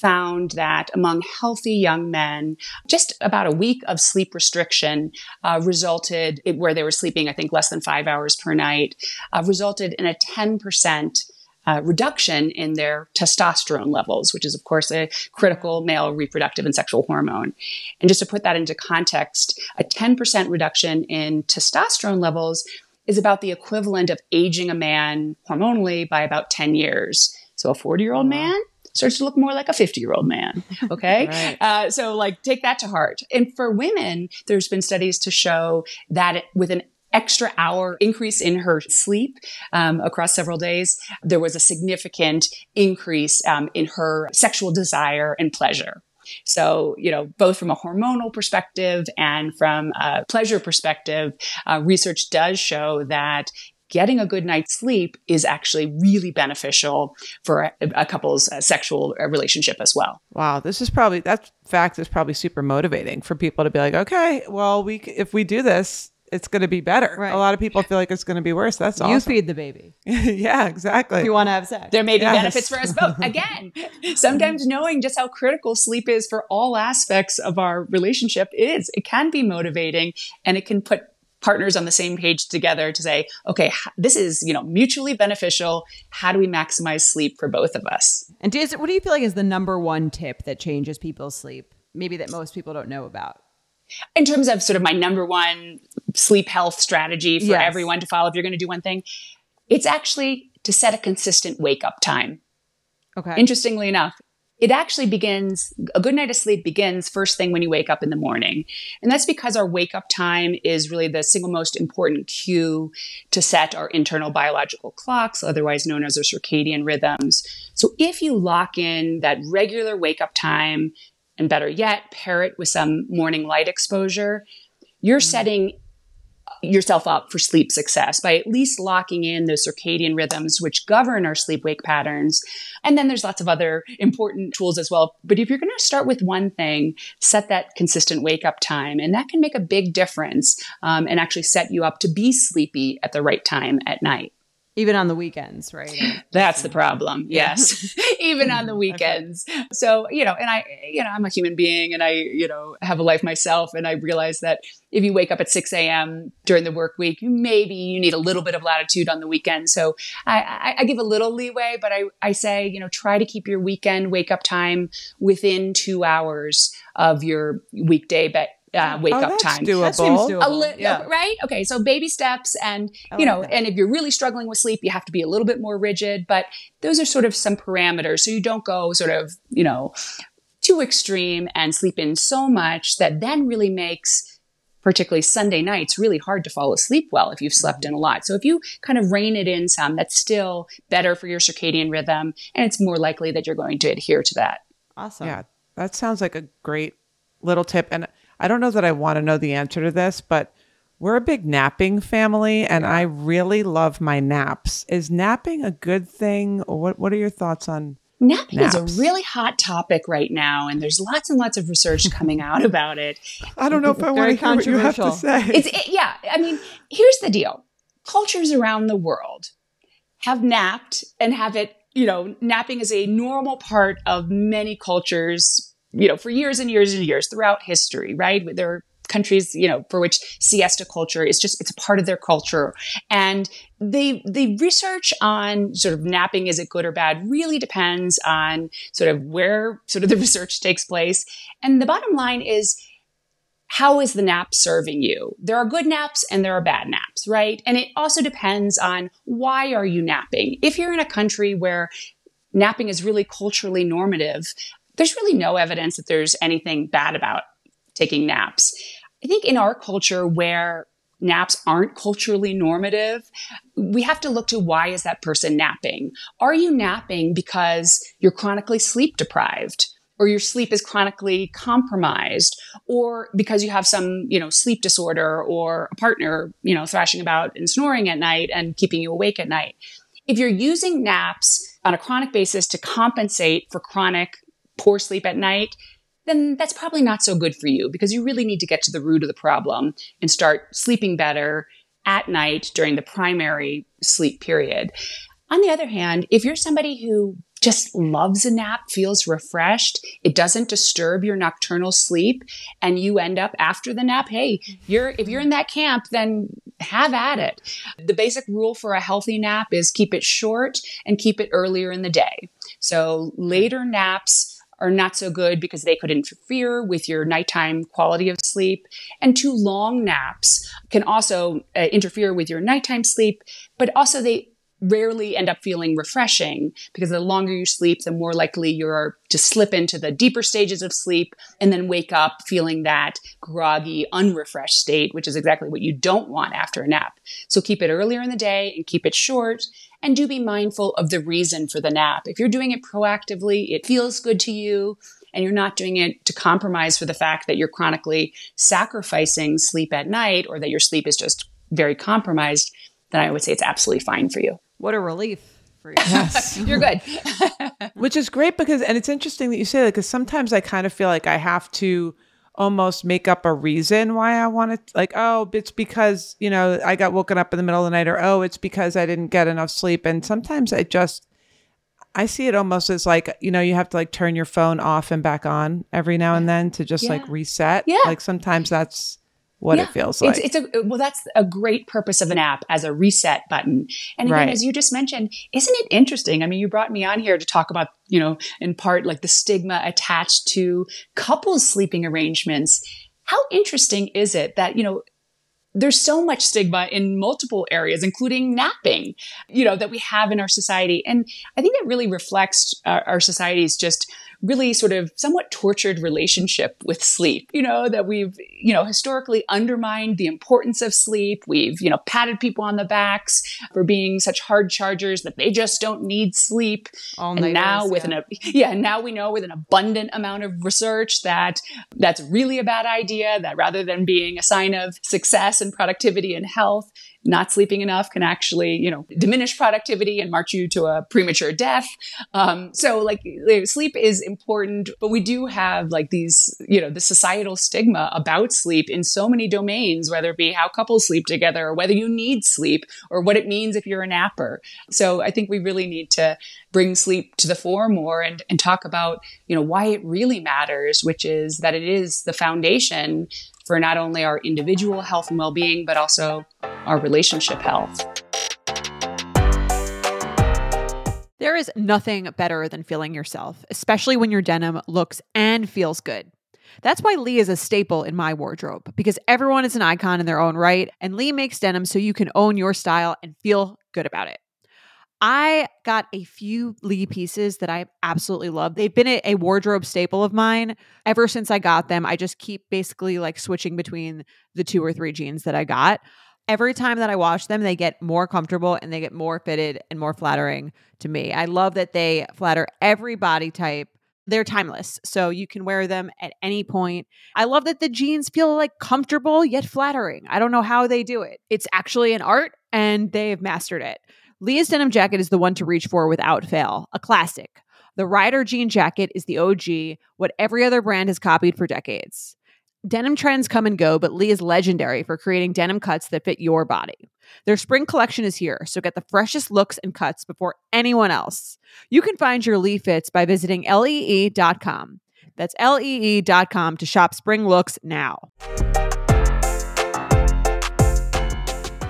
Speaker 3: found that among healthy young men, just about a week of sleep restriction uh, resulted, where they were sleeping, I think, less than five hours per night, uh, resulted in a 10% uh, reduction in their testosterone levels, which is, of course, a critical male reproductive and sexual hormone. And just to put that into context, a 10% reduction in testosterone levels is about the equivalent of aging a man hormonally by about 10 years. So a 40 year old man starts to look more like a 50 year old man. (laughs) Okay. right. uh, so, like, take that to heart. And for women, there's been studies to show that with an extra hour increase in her sleep um, across several days, there was a significant increase um, in her sexual desire and pleasure. So, you know, both from a hormonal perspective and from a pleasure perspective, uh, research does show that getting a good night's sleep is actually really beneficial for a, a couple's uh, sexual uh, relationship as well.
Speaker 2: Wow, this is probably that fact is probably super motivating for people to be like, okay, well, we if we do this, it's going to be better. Right. A lot of people feel like it's going to be worse. That's awesome.
Speaker 1: You feed the baby. (laughs)
Speaker 2: yeah, exactly.
Speaker 1: If you want to have sex.
Speaker 3: There may be yes. benefits for us both. (laughs) Again, sometimes knowing just how critical sleep is for all aspects of our relationship is, it can be motivating and it can put partners on the same page together to say, okay, this is, you know, mutually beneficial. How do we maximize sleep for both of us?
Speaker 1: And is, what do you feel like is the number one tip that changes people's sleep? Maybe that most people don't know about?
Speaker 3: In terms of sort of my number one sleep health strategy for yes. everyone to follow if you're going to do one thing, it's actually to set a consistent wake up time. Okay. Interestingly enough, it actually begins, a good night of sleep begins first thing when you wake up in the morning. And that's because our wake up time is really the single most important cue to set our internal biological clocks, otherwise known as our circadian rhythms. So if you lock in that regular wake up time, and better yet, pair it with some morning light exposure, you're mm-hmm. setting yourself up for sleep success by at least locking in those circadian rhythms which govern our sleep wake patterns. And then there's lots of other important tools as well. But if you're going to start with one thing, set that consistent wake up time. And that can make a big difference um, and actually set you up to be sleepy at the right time at night.
Speaker 1: Even on the weekends, right?
Speaker 3: That's the problem. Yes. (laughs) Even on the (laughs) weekends. So, you know, and I, you know, I'm a human being and I, you know, have a life myself. And I realize that if you wake up at 6 a.m. during the work week, maybe you need a little bit of latitude on the weekend. So I, I, I give a little leeway, but I, I say, you know, try to keep your weekend wake up time within two hours of your weekday bed uh, wake oh, up time.
Speaker 2: Doable. That seems doable.
Speaker 3: Li- yeah. Right? Okay. So baby steps and, I you know, and if you're really struggling with sleep, you have to be a little bit more rigid, but those are sort of some parameters. So you don't go sort of, you know, too extreme and sleep in so much that then really makes particularly Sunday nights, really hard to fall asleep well if you've slept in a lot. So if you kind of rein it in some, that's still better for your circadian rhythm, and it's more likely that you're going to adhere to that.
Speaker 2: Awesome. Yeah, that sounds like a great little tip. And I don't know that I want to know the answer to this, but we're a big napping family and I really love my naps. Is napping a good thing? Or what, what are your thoughts on
Speaker 3: Napping naps? is a really hot topic right now, and there's lots and lots of research coming out (laughs) about it.
Speaker 2: I don't know if I want to hear what you have to say.
Speaker 3: It's, it, yeah, I mean, here's the deal: cultures around the world have napped and have it. You know, napping is a normal part of many cultures you know, for years and years and years throughout history, right? There are countries, you know, for which siesta culture is just, it's a part of their culture. And the, the research on sort of napping, is it good or bad, really depends on sort of where sort of the (laughs) research takes place. And the bottom line is, how is the nap serving you? There are good naps and there are bad naps, right? And it also depends on why are you napping? If you're in a country where napping is really culturally normative, there's really no evidence that there's anything bad about taking naps. I think in our culture where naps aren't culturally normative, we have to look to why is that person napping? Are you napping because you're chronically sleep deprived? or your sleep is chronically compromised or because you have some you know sleep disorder or a partner you know thrashing about and snoring at night and keeping you awake at night if you're using naps on a chronic basis to compensate for chronic poor sleep at night then that's probably not so good for you because you really need to get to the root of the problem and start sleeping better at night during the primary sleep period on the other hand, if you're somebody who just loves a nap, feels refreshed. It doesn't disturb your nocturnal sleep. And you end up after the nap, hey, you're, if you're in that camp, then have at it. The basic rule for a healthy nap is keep it short and keep it earlier in the day. So later naps are not so good because they could interfere with your nighttime quality of sleep. And too long naps can also uh, interfere with your nighttime sleep, but also they rarely end up feeling refreshing because the longer you sleep, the more likely you're to slip into the deeper stages of sleep and then wake up feeling that groggy, unrefreshed state, which is exactly what you don't want after a nap. So keep it earlier in the day and keep it short. And do be mindful of the reason for the nap. If you're doing it proactively, it feels good to you, and you're not doing it to compromise for the fact that you're chronically sacrificing sleep at night or that your sleep is just very compromised, then I would say it's absolutely fine for you.
Speaker 4: What a relief. For you.
Speaker 2: Yes. (laughs)
Speaker 3: You're good. (laughs)
Speaker 2: Which is great because, and it's interesting that you say that because sometimes I kind of feel like I have to almost make up a reason why I want to, like, oh, it's because, you know, I got woken up in the middle of the night, or oh, it's because I didn't get enough sleep. And sometimes I just, I see it almost as like, you know, you have to like turn your phone off and back on every now and then to just
Speaker 3: Yeah.
Speaker 2: like reset.
Speaker 3: Yeah.
Speaker 2: Like sometimes that's what
Speaker 3: Yeah.
Speaker 2: it feels like.
Speaker 3: It's, it's a well, that's a great purpose of a nap as a reset button. And again,
Speaker 2: Right.
Speaker 3: as you just mentioned, isn't it interesting? I mean, you brought me on here to talk about, you know, in part like the stigma attached to couples sleeping arrangements. How interesting is it that, you know, there's so much stigma in multiple areas, including napping, you know, that we have in our society. And I think that really reflects our, our society's just really sort of somewhat tortured relationship with sleep, you know, that we've, you know, historically undermined the importance of sleep. We've, you know, patted people on the backs for being such hard chargers that they just don't need sleep. and
Speaker 4: All-nighters,
Speaker 3: now with
Speaker 4: yeah.
Speaker 3: an, yeah, now we know with an abundant amount of research that that's really a bad idea, that rather than being a sign of success and productivity and health, not sleeping enough can actually, you know, diminish productivity and march you to a premature death. Um, so like sleep is important, but we do have like these, you know, the societal stigma about sleep in so many domains, whether it be how couples sleep together or whether you need sleep or what it means if you're a napper. So I think we really need to bring sleep to the fore more and, and talk about, you know, why it really matters, which is that it is the foundation for not only our individual health and well-being, but also our relationship health.
Speaker 1: There is nothing better than feeling yourself, especially when your denim looks and feels good. That's why Lee is a staple in my wardrobe because everyone is an icon in their own right, and Lee makes denim so you can own your style and feel good about it. I got a few Lee pieces that I absolutely love. They've been a, wardrobe staple of mine ever since I got them. I just keep basically like switching between the two or three jeans that I got. Every time that I wash them, they get more comfortable and they get more fitted and more flattering to me. I love that they flatter every body type. They're timeless, so you can wear them at any point. I love that the jeans feel like comfortable yet flattering. I don't know how they do it. It's actually an art and they've mastered it. Lee's denim jacket is the one to reach for without fail, a classic. The Rider jean jacket is the OG, what every other brand has copied for decades. Denim trends come and go, but Lee is legendary for creating denim cuts that fit your body. Their spring collection is here, so get the freshest looks and cuts before anyone else. You can find your Lee fits by visiting lee.com. That's lee.com to shop spring looks now.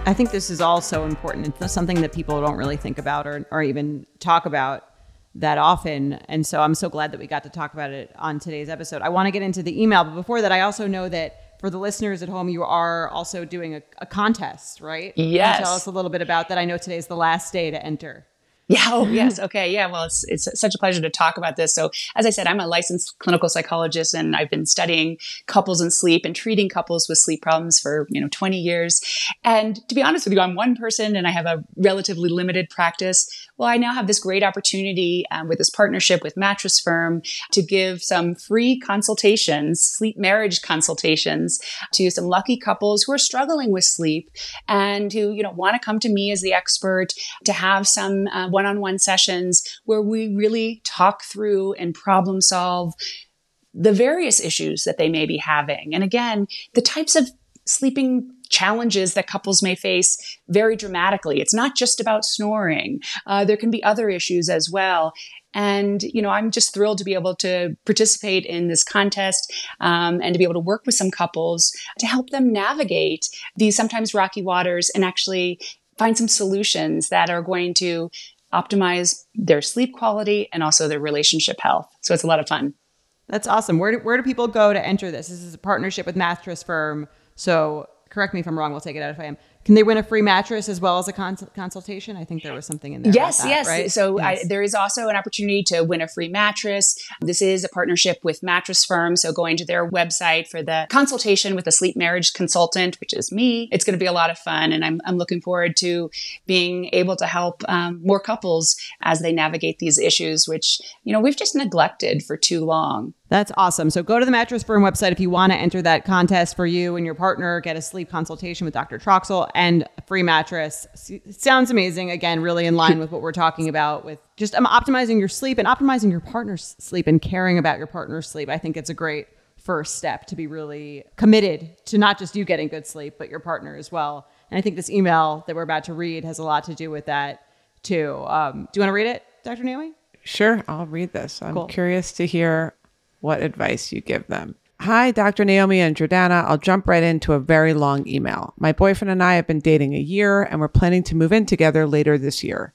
Speaker 4: I think this is all so important. It's something that people don't really think about or, or even talk about that often. And so I'm so glad that we got to talk about it on today's episode. I want to get into the email, but before that, I also know that for
Speaker 1: the listeners at home, you are also doing a, a contest, right?
Speaker 3: Yes.
Speaker 1: tell us a little bit about that. I know today's the last day to enter.
Speaker 3: Yeah. Oh, yes. (laughs) Okay. Yeah. Well, it's, it's such a pleasure to talk about this. So, as I said, I'm a licensed clinical psychologist and I've been studying couples and sleep and treating couples with sleep problems for, you know, 20 years. And to be honest with you, I'm one person and I have a relatively limited practice. Well, I now have this great opportunity um, with this partnership with Mattress Firm to give some free consultations, sleep marriage consultations to some lucky couples who are struggling with sleep and who, you know, want to come to me as the expert to have some uh, one-on-one sessions where we really talk through and problem solve the various issues that they may be having. And again, the types of sleeping challenges that couples may face very dramatically. It's not just about snoring. Uh, there can be other issues as well. And, you know, I'm just thrilled to be able to participate in this contest um, and to be able to work with some couples to help them navigate these sometimes rocky waters and actually find some solutions that are going to optimize their sleep quality and also their relationship health. So it's a lot of fun.
Speaker 1: That's awesome. Where do, where do people go to enter this? This is a partnership with Mattress Firm. So correct me if I'm wrong. We'll take it out if I am. Can they win a free mattress as well as a cons- consultation? I think there was something in there.
Speaker 3: Yes,
Speaker 1: that,
Speaker 3: yes.
Speaker 1: Right?
Speaker 3: So
Speaker 1: yes.
Speaker 3: I, there is also an opportunity to win a free mattress. This is a partnership with Mattress Firm. So going to their website for the consultation with a sleep marriage consultant, which is me, it's going to be a lot of fun. And I'm, I'm looking forward to being able to help um, more couples as they navigate these issues, which, you know, we've just neglected for too long.
Speaker 1: That's awesome. So go to the Mattress Firm website if you want to enter that contest for you and your partner, get a sleep consultation with Dr. Troxel and a free mattress. It sounds amazing. Again, really in line with what we're talking about with just um, optimizing your sleep and optimizing your partner's sleep and caring about your partner's sleep. I think it's a great first step to be really committed to not just you getting good sleep, but your partner as well. And I think this email that we're about to read has a lot to do with that too. Um, do you want to read it, Dr. Naomi?
Speaker 2: Sure, I'll read this. I'm
Speaker 1: Cool.
Speaker 2: curious to hear what advice you give them. Hi, Dr. Naomi and Jordana. I'll jump right into a very long email. My boyfriend and I have been dating a year and we're planning to move in together later this year.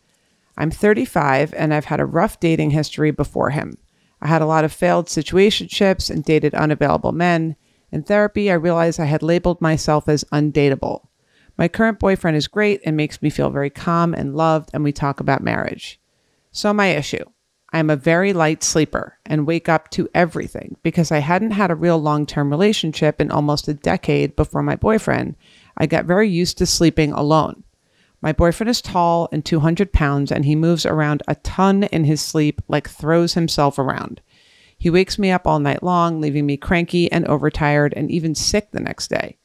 Speaker 2: I'm 35 and I've had a rough dating history before him. I had a lot of failed situationships and dated unavailable men. In therapy, I realized I had labeled myself as undateable. My current boyfriend is great and makes me feel very calm and loved, and we talk about marriage. So, my issue I'm a very light sleeper and wake up to everything because I hadn't had a real long term relationship in almost a decade before my boyfriend. I got very used to sleeping alone. My boyfriend is tall and 200 pounds, and he moves around a ton in his sleep, like throws himself around. He wakes me up all night long, leaving me cranky and overtired and even sick the next day.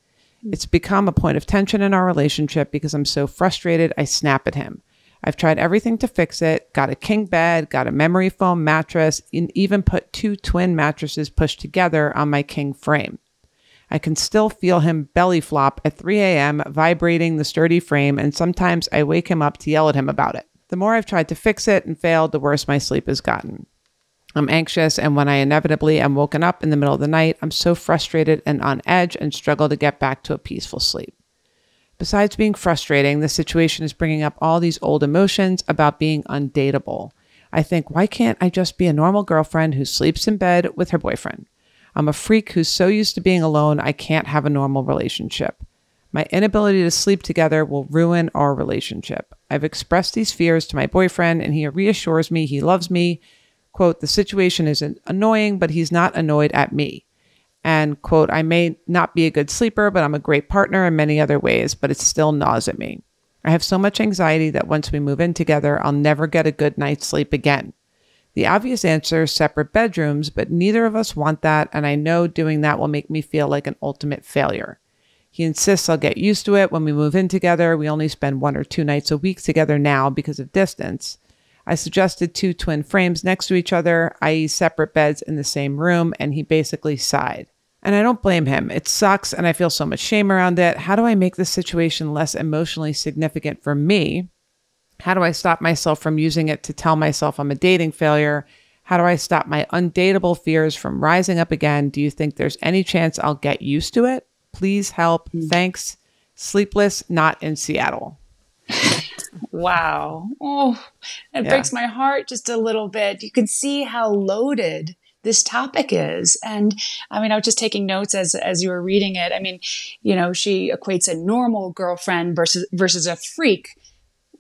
Speaker 2: It's become a point of tension in our relationship because I'm so frustrated, I snap at him. I've tried everything to fix it, got a king bed, got a memory foam mattress, and even put two twin mattresses pushed together on my king frame. I can still feel him belly flop at 3 a.m., vibrating the sturdy frame, and sometimes I wake him up to yell at him about it. The more I've tried to fix it and failed, the worse my sleep has gotten. I'm anxious, and when I inevitably am woken up in the middle of the night, I'm so frustrated and on edge and struggle to get back to a peaceful sleep. Besides being frustrating, the situation is bringing up all these old emotions about being undateable. I think, why can't I just be a normal girlfriend who sleeps in bed with her boyfriend? I'm a freak who's so used to being alone, I can't have a normal relationship. My inability to sleep together will ruin our relationship. I've expressed these fears to my boyfriend, and he reassures me he loves me. Quote, the situation isn't annoying, but he's not annoyed at me. And quote, I may not be a good sleeper, but I'm a great partner in many other ways, but it still gnaws at me. I have so much anxiety that once we move in together, I'll never get a good night's sleep again. The obvious answer is separate bedrooms, but neither of us want that, and I know doing that will make me feel like an ultimate failure. He insists I'll get used to it when we move in together. We only spend one or two nights a week together now because of distance. I suggested two twin frames next to each other, i.e., separate beds in the same room, and he basically sighed. And I don't blame him. It sucks, and I feel so much shame around it. How do I make this situation less emotionally significant for me? How do I stop myself from using it to tell myself I'm a dating failure? How do I stop my undateable fears from rising up again? Do you think there's any chance I'll get used to it? Please help. Hmm. Thanks. Sleepless, not in Seattle. (laughs)
Speaker 3: Wow. Oh, that
Speaker 2: Yeah.
Speaker 3: breaks my heart just a little bit. You can see how loaded this topic is. And I mean, I was just taking notes as as you were reading it. I mean, you know, she equates a normal girlfriend versus versus a freak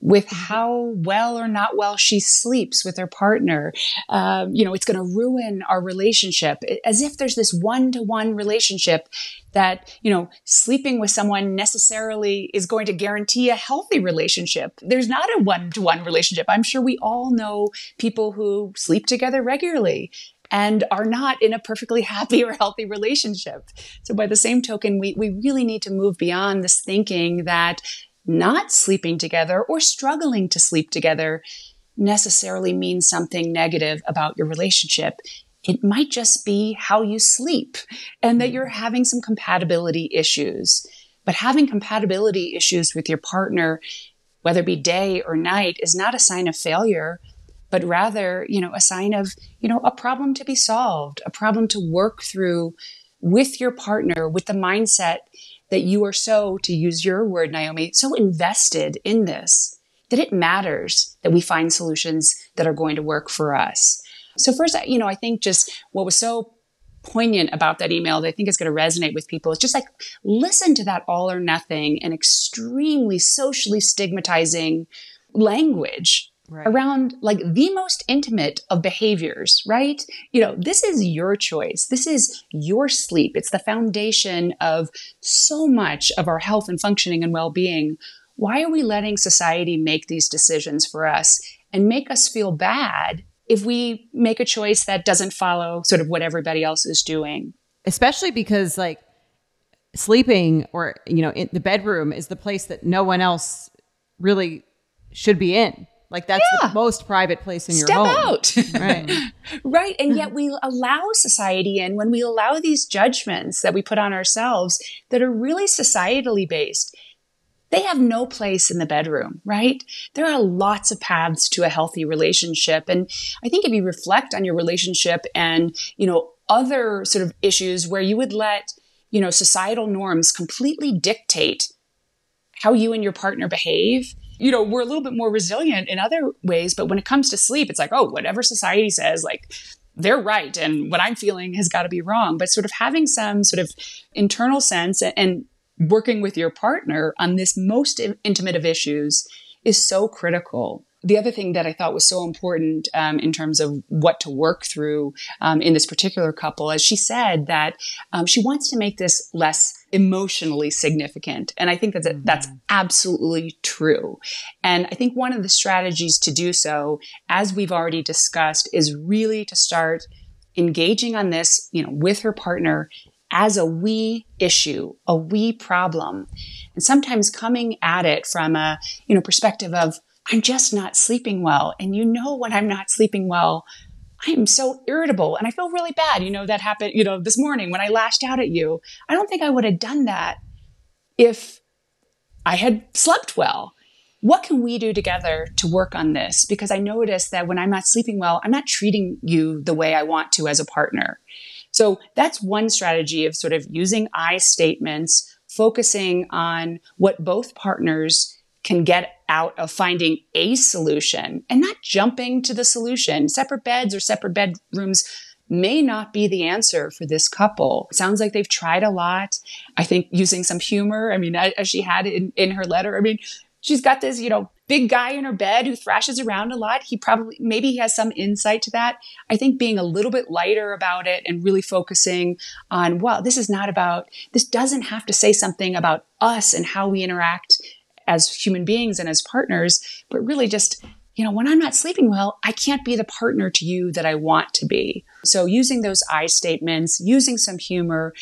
Speaker 3: with how well or not well she sleeps with her partner. Um, you know, it's going to ruin our relationship as if there's this one to one relationship that, you know, sleeping with someone necessarily is going to guarantee a healthy relationship. There's not a one to one relationship. I'm sure we all know people who sleep together regularly and are not in a perfectly (laughs) happy or healthy relationship. So by the same token, we, we really need to move beyond this thinking that not sleeping together or struggling to sleep together necessarily means something negative about your relationship. It might just be how you sleep and that mm. you're having some compatibility issues. But having compatibility issues with your partner, whether it be day or night, is not a sign of failure, but rather, you know, a sign of, you know, a problem to be solved, a problem to work through with your partner with the mindset that you are so, to use your word, Naomi, so invested in this that it matters that we find solutions that are going to work for us. So first, you know, I think just what was so poignant about that email that I think is going to resonate with people is just like listen to that all or nothing and extremely socially stigmatizing language right. around like the most intimate of behaviors, right? You know, this is your choice. This is your sleep. It's the foundation of so much of our health and functioning and well being. Why are we letting society make these decisions for us and make us feel bad if we make a choice that doesn't follow sort of what everybody else is doing?
Speaker 1: Especially because, like, sleeping or, you know, in the bedroom is the place that no one else really should be in like that's yeah. the most private place in
Speaker 3: Step
Speaker 1: your
Speaker 3: home. Step out. right. (laughs) right. And yet we allow society in when we allow these judgments that we put on ourselves that are really societally based. They have no place in the bedroom, right? There are lots of paths to a healthy relationship. And I think if you reflect on your relationship and, you know, other sort of issues where you would let, you know, societal norms completely dictate how you and your partner behave, you know, we're a little bit more resilient in other ways. But when it comes to sleep, it's like, oh, whatever society says, like, they're right. And what I'm feeling has got to be wrong. But sort of having some sort of internal sense and working with your partner on this most intimate of issues is so critical the other thing that I thought was so important um, in terms of what to work through um, in this particular couple, as she said that um, she wants to make this less emotionally significant, and I think that mm-hmm. that's absolutely true. And I think one of the strategies to do so, as we've already discussed, is really to start engaging on this, you know, with her partner as a we issue, a we problem. And sometimes coming at it from a, you know, perspective of, I'm just not sleeping well. And you know, when I'm not sleeping well, I am so irritable and I feel really bad. You know, that happened, you know, this morning when I lashed out at you. I don't think I would have done that if I had slept well. What can we do together to work on this? Because I notice that when I'm not sleeping well, I'm not treating you the way I want to as a partner. So that's one strategy of sort of using I statements, focusing on what both partners can get out of finding a solution and not jumping to the solution. Separate beds or separate bedrooms may not be the answer for this couple. It sounds like they've tried a lot. I think using some humor. I mean, as she had in, in her letter, I mean, she's got this, you know, big guy in her bed who thrashes around a lot. He probably, maybe he has some insight to that. I think being a little bit lighter about it and really focusing on, well, this is not about, this doesn't have to say something about us and how we interact as human beings and as partners, but really just, you know, when I'm not sleeping well, I can't be the partner to you that I want to be. So using those I statements, using some humor,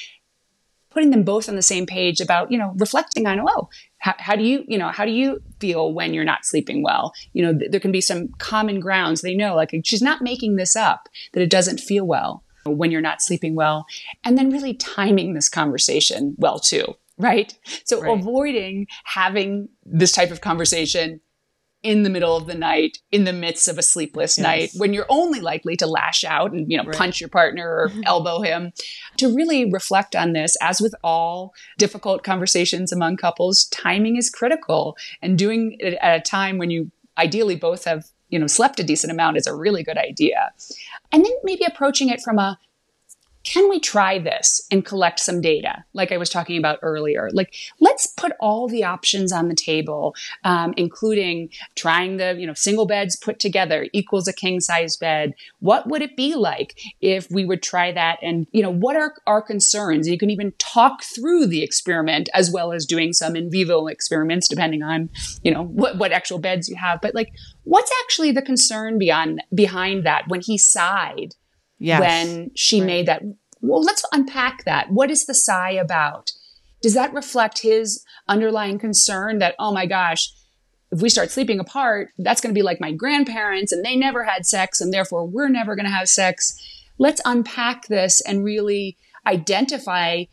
Speaker 3: putting them both on the same page about, you know, reflecting on, oh, how, do you, you know, how do you feel when you're not sleeping well? You know, th- there can be some common grounds. They know, like, she's not making this up, that it doesn't feel well when you're not sleeping well. And then really timing this conversation well, too right? So right. avoiding having this type of conversation in the middle of the night, in the midst of a sleepless yes. night, when you're only likely to lash out and, you know, right. punch your partner or (laughs) elbow him, to really reflect on this, as with all difficult conversations among couples, timing is critical and doing it at a time when you ideally both have you know, slept a decent amount is a really good idea. And then maybe approaching it from a can we try this and collect some data like i was talking about earlier? Like let's put all the options on the table um, including trying the you know single beds put together equals a king size bed. What would it be like if we would try that? And you know what are our concerns? You can even talk through the experiment as well as doing some in vivo experiments depending on you know what, what actual beds you have. But like what's actually the concern beyond behind that when he sighed yes. when she right. made that. Well, let's unpack that. What is the sigh about? Does that reflect his underlying concern that, oh my gosh, if we start sleeping apart, that's going to be like my grandparents and they never had sex and therefore we're never going to have sex. Let's unpack this and really identify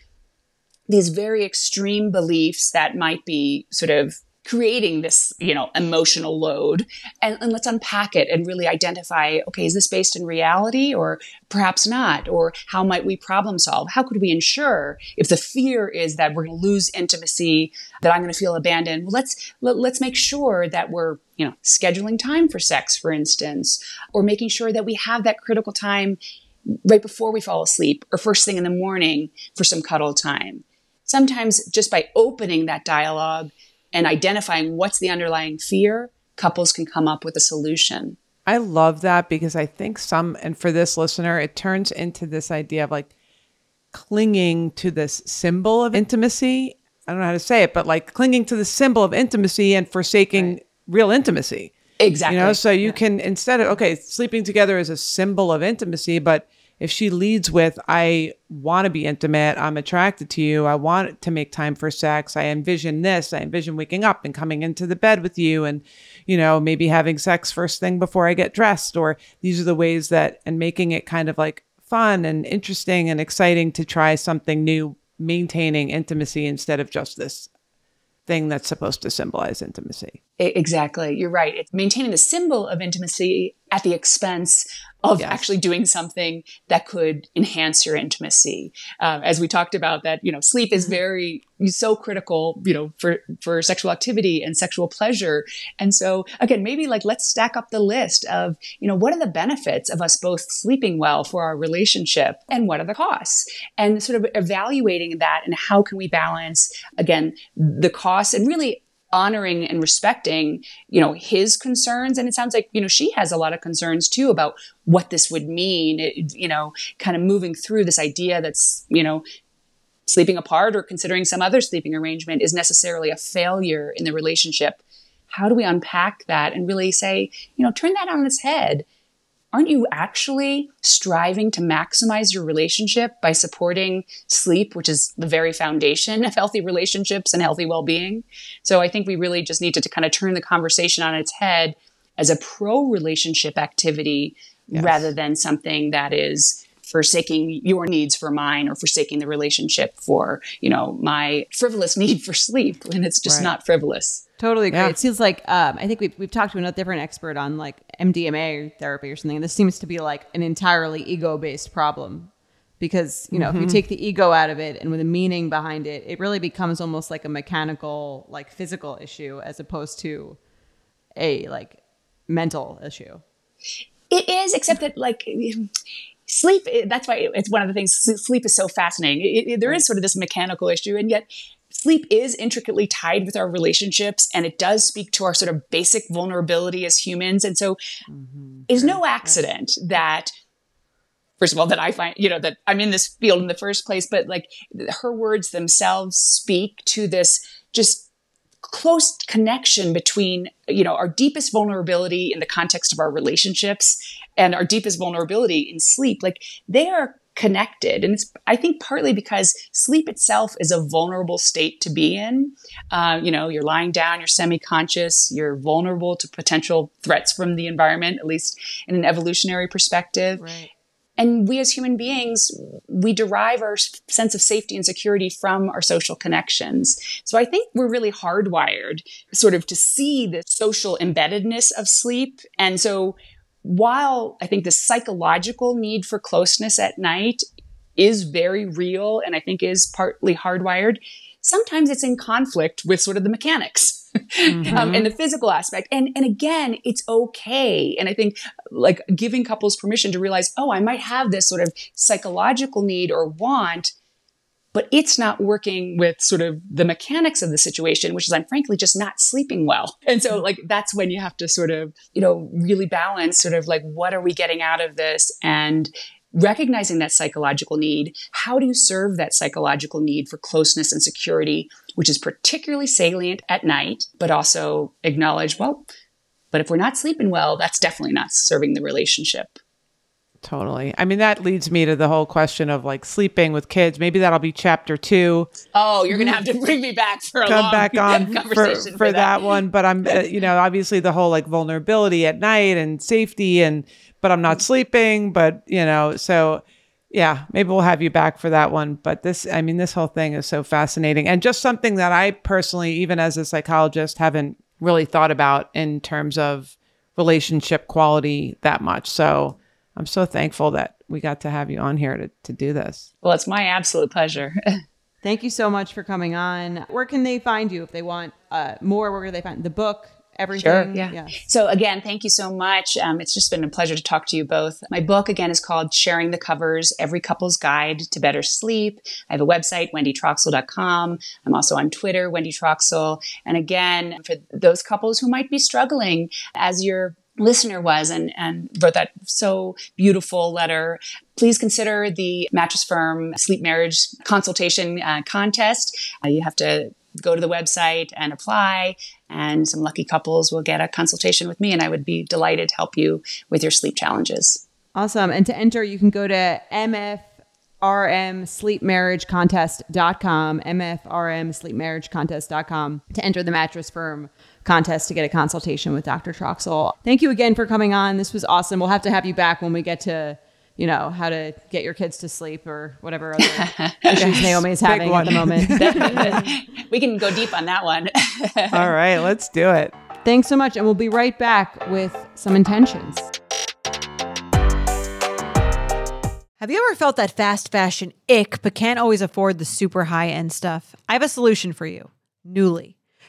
Speaker 3: these very extreme beliefs that might be sort of creating this, you know, emotional load. And, and, let's unpack it and really identify, okay, is this based in reality or perhaps not? Or how might we problem solve? How could we ensure if the fear is that we're going to lose intimacy, that I'm going to feel abandoned? Well, let's, let, let's make sure that we're, you know, scheduling time for sex, for instance, or making sure that we have that critical time right before we fall asleep or first thing in the morning for some cuddle time. Sometimes just by opening that dialogue, and identifying what's the underlying fear, couples can come up with a solution.
Speaker 2: I love that because I think some, and for this listener, it turns into this idea of like clinging to this symbol of intimacy. I don't know how to say it, but like clinging to the symbol of intimacy and forsaking right. real intimacy.
Speaker 3: Exactly.
Speaker 2: You know, so you yeah. can instead of okay, sleeping together is a symbol of intimacy, but if she leads with, I want to be intimate, I'm attracted to you, I want to make time for sex, I envision this, I envision waking up and coming into the bed with you and, you know, maybe having sex first thing before I get dressed, or these are the ways that, and making it kind of like fun and interesting and exciting to try something new, maintaining intimacy instead of just this thing that's supposed to symbolize intimacy.
Speaker 3: Exactly. You're right. It's maintaining the symbol of intimacy at the expense of yes. actually doing something that could enhance your intimacy. Um, as we talked about that, you know, sleep is mm-hmm. very so critical, you know, for for sexual activity and sexual pleasure. And so again, maybe like let's stack up the list of, you know, what are the benefits of us both sleeping well for our relationship and what are the costs? And sort of evaluating that and how can we balance again the costs and really honoring and respecting, you know, his concerns. And it sounds like, you know, she has a lot of concerns too about what this would mean, it, you know, kind of moving through this idea that's, you know, sleeping apart or considering some other sleeping arrangement is necessarily a failure in the relationship. How do we unpack that and really say, you know, turn that on its head aren't you actually striving to maximize your relationship by supporting sleep, which is the very foundation of healthy relationships and healthy well being? So I think we really just need to, to kind of turn the conversation on its head as a pro relationship activity yes. rather than something that is forsaking your needs for mine or forsaking the relationship for, you know, my frivolous (laughs) need for sleep when it's just right. not frivolous.
Speaker 1: Totally agree. Yeah. It seems like um, I think we've, we've talked to another different expert on like MDMA therapy or something. And this seems to be like an entirely ego based problem because you know mm-hmm. if you mm-hmm. take the ego out of it and with a meaning behind it, it really becomes almost like a mechanical, like physical issue as opposed to a like mental issue.
Speaker 3: It is, except that like sleep that's why it's one of the things sleep is so fascinating it, it, there is sort of this mechanical issue and yet sleep is intricately tied with our relationships and it does speak to our sort of basic vulnerability as humans. And so mm-hmm. it's no accident that first of all that i find you know that i'm in this field in the first place but like her words themselves speak to this just close connection between you know our deepest vulnerability in the context of our relationships and our deepest vulnerability in sleep. Like they are connected. And it's i think partly because sleep itself is a vulnerable state to be in. Uh, you know you're lying down you're semi-conscious you're vulnerable to potential threats from the environment at least in an evolutionary perspective. Right. and we as human beings we derive our sense of safety and security from our social connections. So i think we're really hardwired sort of to see the social embeddedness of sleep. And so while I think the psychological need for closeness at night is very real and I think is partly hardwired, sometimes it's in conflict with sort of the mechanics. Mm-hmm. (laughs) um, and the physical aspect. And, and again, it's okay. And I think like giving couples permission to realize, oh, I might have this sort of psychological need or want, but it's not working with sort of the mechanics of the situation, which is I'm frankly just not sleeping well. And so like that's when you have to sort of, you know, really balance sort of like what are we getting out of this and recognizing that psychological need, how do you serve that psychological need for closeness and security, which is particularly salient at night, but also acknowledge, well, but if we're not sleeping well, that's definitely not serving the relationship.
Speaker 2: Totally. I mean, that leads me to the whole question of like sleeping with kids. Maybe that'll be chapter two.
Speaker 3: Oh, you're going to have to bring me back for a
Speaker 2: come
Speaker 3: long
Speaker 2: back (laughs) on
Speaker 3: for,
Speaker 2: for,
Speaker 3: for,
Speaker 2: that. one. But I'm, uh, you know, obviously the whole like vulnerability at night and safety and but I'm not sleeping. But, you know, so yeah, maybe we'll have you back for that one. But this, I mean, this whole thing is so fascinating and just something that I personally, even as a psychologist, haven't really thought about in terms of relationship quality that much. So I'm so thankful that we got to have you on here to, to do this.
Speaker 3: Well, it's my absolute pleasure. (laughs)
Speaker 1: Thank you so much for coming on. Where can they find you if they want uh, more? Where can they find the book? everything.
Speaker 3: Sure, yeah. yeah. So again, thank you so much. Um, it's just been a pleasure to talk to you both. My book again is called Sharing the Covers: Every Couple's Guide to Better Sleep. I have a website, wendytroxel.com. I'm also on Twitter, Wendy Troxel. And again, for those couples who might be struggling as your listener was and, and wrote that so beautiful letter. Please consider the Mattress Firm Sleep Marriage Consultation uh, Contest. Uh, you have to go to the website and apply and some lucky couples will get a consultation with me and I would be delighted to help you with your sleep challenges.
Speaker 1: Awesome. And to enter, you can go to MF mfrmsleepmarriagecontest.com, mfrmsleepmarriagecontest.com to enter the mattress firm contest to get a consultation with Dr. Troxel. Thank you again for coming on. This was awesome. We'll have to have you back when we get to you know, how to get your kids to sleep or whatever other (laughs) issues Naomi's having at the moment. (laughs) (laughs)
Speaker 3: we can go deep on that one.
Speaker 2: All right, let's do it.
Speaker 1: Thanks so much. And we'll be right back with some intentions.
Speaker 5: Have you ever felt that fast fashion ick, but can't always afford the super high end stuff? I have a solution for you Nuuly.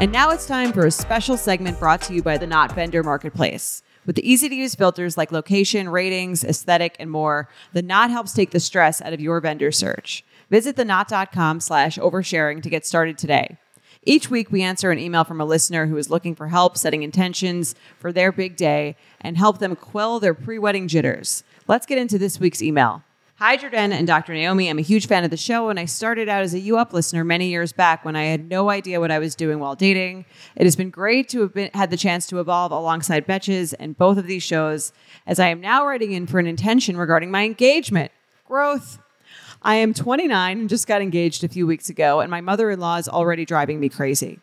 Speaker 1: And now it's time for a special segment brought to you by the Knot Vendor Marketplace. With the easy to use filters like location, ratings, aesthetic, and more, the Knot helps take the stress out of your vendor search. Visit theknot.com slash oversharing to get started today. Each week, we answer an email from a listener who is looking for help setting intentions for their big day and help them quell their pre wedding jitters. Let's get into this week's email. Hi, Jordan and Dr. Naomi. I'm a huge fan of the show, and I started out as a U Up listener many years back when I had no idea what I was doing while dating. It has been great to have been, had the chance to evolve alongside Betches and both of these shows, as I am now writing in for an intention regarding my engagement. Growth. I am 29 and just got engaged a few weeks ago, and my mother in law is already driving me crazy.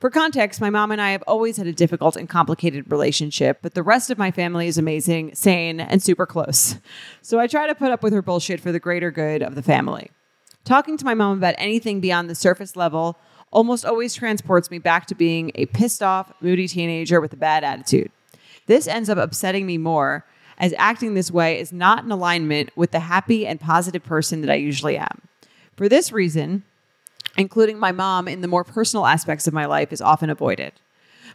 Speaker 1: For context, my mom and I have always had a difficult and complicated relationship, but the rest of my family is amazing, sane, and super close. So I try to put up with her bullshit for the greater good of the family. Talking to my mom about anything beyond the surface level almost always transports me back to being a pissed off, moody teenager with a bad attitude. This ends up upsetting me more as acting this way is not in alignment with the happy and positive person that I usually am. For this reason, including my mom in the more personal aspects of my life is often avoided.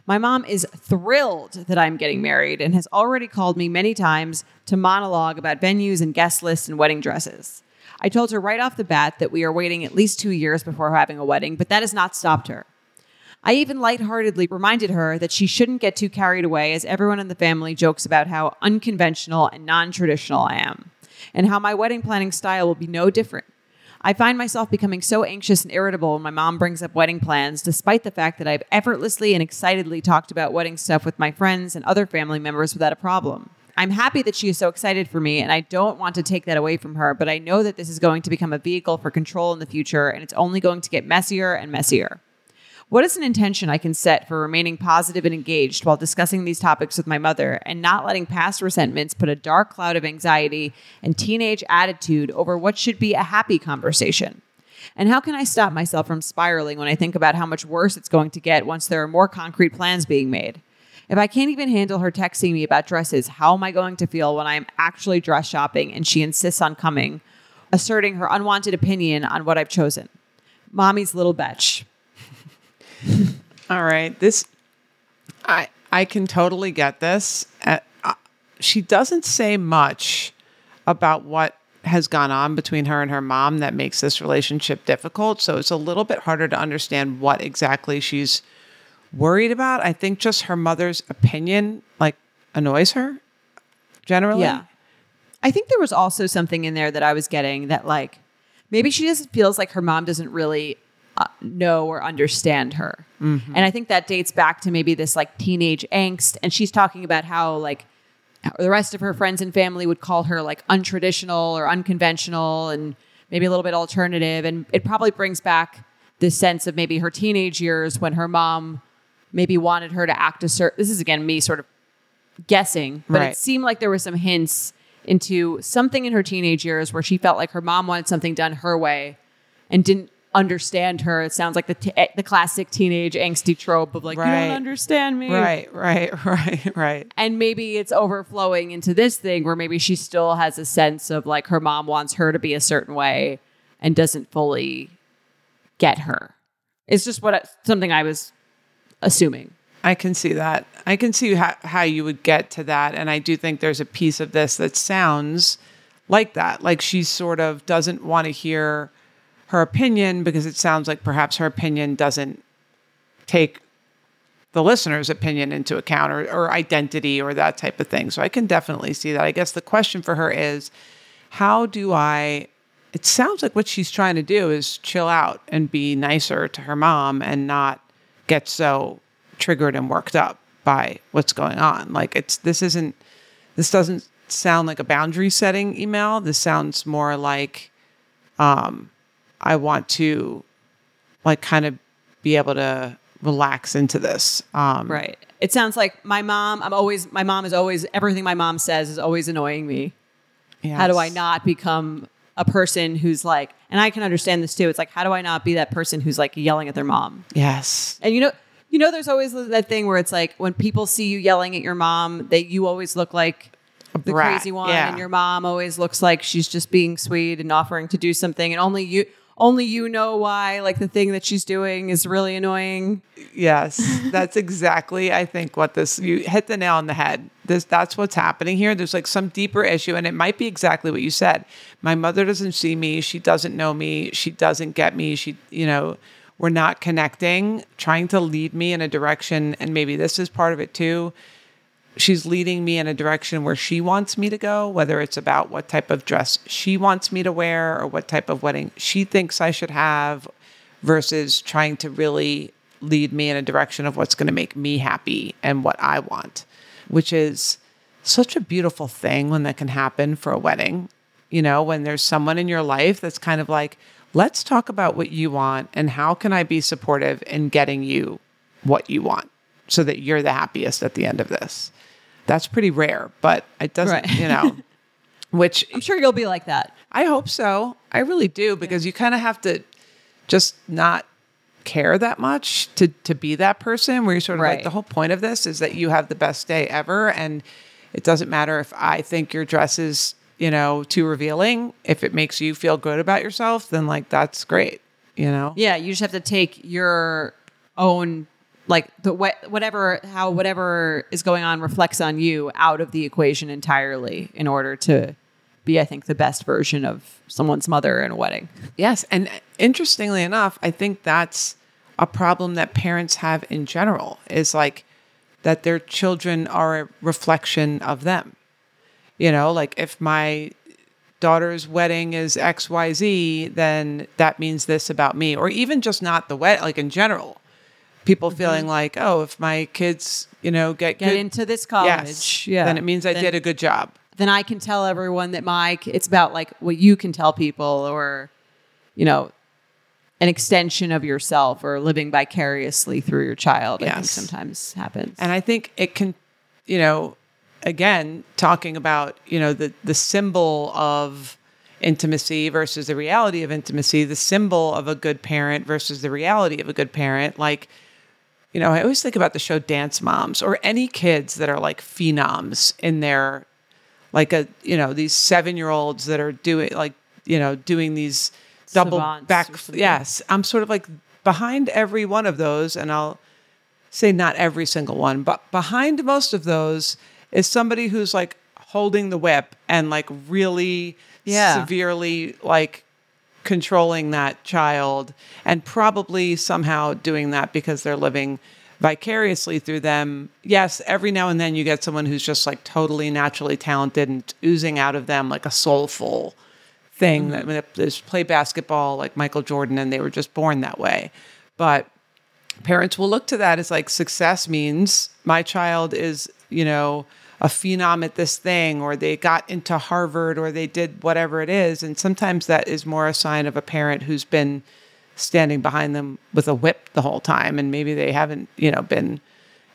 Speaker 1: My mom is thrilled that I'm getting married and has already called me many times to monologue about venues and guest lists and wedding dresses. I told her right off the bat that we are waiting at least two years before having a wedding, but that has not stopped her. I even lightheartedly reminded her that she shouldn't get too carried away, as everyone in the family jokes about how unconventional and non traditional I am, and how my wedding planning style will be no different. I find myself becoming so anxious and irritable when my mom brings up wedding plans, despite the fact that I've effortlessly and excitedly talked about wedding stuff with my friends and other family members without a problem. I'm happy that she is so excited for me, and I don't want to take that away from her, but I know that this is going to become a vehicle for control in the future, and it's only going to get messier and messier. What is an intention I can set for remaining positive and engaged while discussing these topics with my mother and not letting past resentments put a dark cloud of anxiety and teenage attitude over what should be a happy conversation? And how can I stop myself from spiraling when I think about how much worse it's going to get once there are more concrete plans being made? If I can't even handle her texting me about dresses, how am I going to feel when I'm actually dress shopping and she insists on coming, asserting her unwanted opinion on what I've chosen? Mommy's little betch. (laughs)
Speaker 2: All right. This, I I can totally get this. Uh, uh, she doesn't say much about what has gone on between her and her mom that makes this relationship difficult. So it's a little bit harder to understand what exactly she's worried about. I think just her mother's opinion like annoys her generally.
Speaker 1: Yeah. I think there was also something in there that I was getting that like maybe she just feels like her mom doesn't really uh, know or understand her. Mm-hmm. And I think that dates back to maybe this like teenage angst. And she's talking about how like the rest of her friends and family would call her like untraditional or unconventional and maybe a little bit alternative. And it probably brings back this sense of maybe her teenage years when her mom maybe wanted her to act a certain. This is again me sort of guessing, but
Speaker 2: Right.
Speaker 1: it seemed like there were some hints into something in her teenage years where she felt like her mom wanted something done her way and didn't understand her. It sounds like the t- eh, the classic teenage angsty trope of like you don't understand me.
Speaker 2: Right, right, (laughs) right, right.
Speaker 1: And maybe it's overflowing into this thing where maybe she still has a sense of like her mom wants her to be a certain way and doesn't fully get her. It's just what something I was assuming.
Speaker 2: I can see that. I can see how, how you would get to that. And I do think there's a piece of this that sounds like that. Like she sort of doesn't want to hear her opinion because it sounds like perhaps her opinion doesn't take the listener's opinion into account or, or identity or that type of thing. So I can definitely see that. I guess the question for her is how do I? It sounds like what she's trying to do is chill out and be nicer to her mom and not get so triggered and worked up by what's going on. Like it's this isn't this doesn't sound like a boundary setting email. This sounds more like um I want to like kind of be able to relax into this. Um
Speaker 1: Right. It sounds like my mom, I'm always, my mom is always, everything my mom says is always annoying me. How do I not become a person who's like, and I can understand this too. It's like, how do I not be that person who's like yelling at their mom?
Speaker 2: Yes.
Speaker 1: And you know, you know, there's always that thing where it's like when people see you yelling at your mom, that you always look like the crazy one,
Speaker 2: yeah.
Speaker 1: and your mom always looks like she's just being sweet and offering to do something, and only you, only you know why. Like the thing that she's doing is really annoying.
Speaker 2: Yes, (laughs) that's exactly I think what this you hit the nail on the head. This that's what's happening here. There's like some deeper issue and it might be exactly what you said. My mother doesn't see me, she doesn't know me, she doesn't get me. She, you know, we're not connecting, trying to lead me in a direction and maybe this is part of it too. She's leading me in a direction where she wants me to go, whether it's about what type of dress she wants me to wear or what type of wedding she thinks I should have versus trying to really lead me in a direction of what's going to make me happy and what I want, which is such a beautiful thing when that can happen for a wedding. you know, when there's someone in your life that's kind of like, let's talk about what you want and how can I be supportive in getting you what you want so that you're the happiest at the end of this. That's pretty rare, but it doesn't,
Speaker 1: Right.
Speaker 2: you know, (laughs) which
Speaker 1: I'm sure you'll be like that.
Speaker 2: I hope so. I really do because you kind of have to just not care that much to to be that person where you're sort of like the whole point of this is that you have the best day ever and it doesn't matter if I think your dress is, you know, too revealing. If it makes you feel good about yourself, then like that's great, you know?
Speaker 1: Yeah, you just have to take your own like the wh- whatever how whatever is going on reflects on you out of the equation entirely in order to be I think the best version of someone's mother in a wedding.
Speaker 2: Yes. And interestingly enough, I think that's a problem that parents have in general is like that their children are a reflection of them. You know, like if my daughter's wedding is XYZ, then that means this about me. Or even just not the wedding, like in general. People mm-hmm. feeling like, oh, if my kids, you know, get,
Speaker 1: Get
Speaker 2: good,
Speaker 1: into this college.
Speaker 2: yes,
Speaker 1: yeah.
Speaker 2: then it means I
Speaker 1: Then-
Speaker 2: did a good job.
Speaker 1: then I can tell everyone that my it's about like what you can tell people or you know an extension of yourself or living vicariously through your child I think sometimes happens.
Speaker 2: And I think it can, you know, again, talking about, you know, the the symbol of intimacy versus the reality of intimacy, the symbol of a good parent versus the reality of a good parent. Like, you know, I always think about the show Dance Moms or any kids that are like phenoms in their like a, you know, these seven year olds that are doing like, you know, doing these double
Speaker 1: Savants
Speaker 2: back yes. I'm sort of like behind every one of those and I'll say not every single one, but behind most of those is somebody who's like holding the whip and like really
Speaker 1: Yeah.
Speaker 2: severely like controlling that child and probably somehow doing that because they're living vicariously through them. Yes, every now and then you get someone who's just like totally naturally talented and oozing out of them like a soulful thing mm-hmm. that when they play basketball like Michael Jordan and they were just born that way. But parents will look to that as like success means my child is, you know, a phenom at this thing, or they got into Harvard, or they did whatever it is. And sometimes that is more a sign of a parent who's been standing behind them with a whip the whole time. And maybe they haven't, you know, been,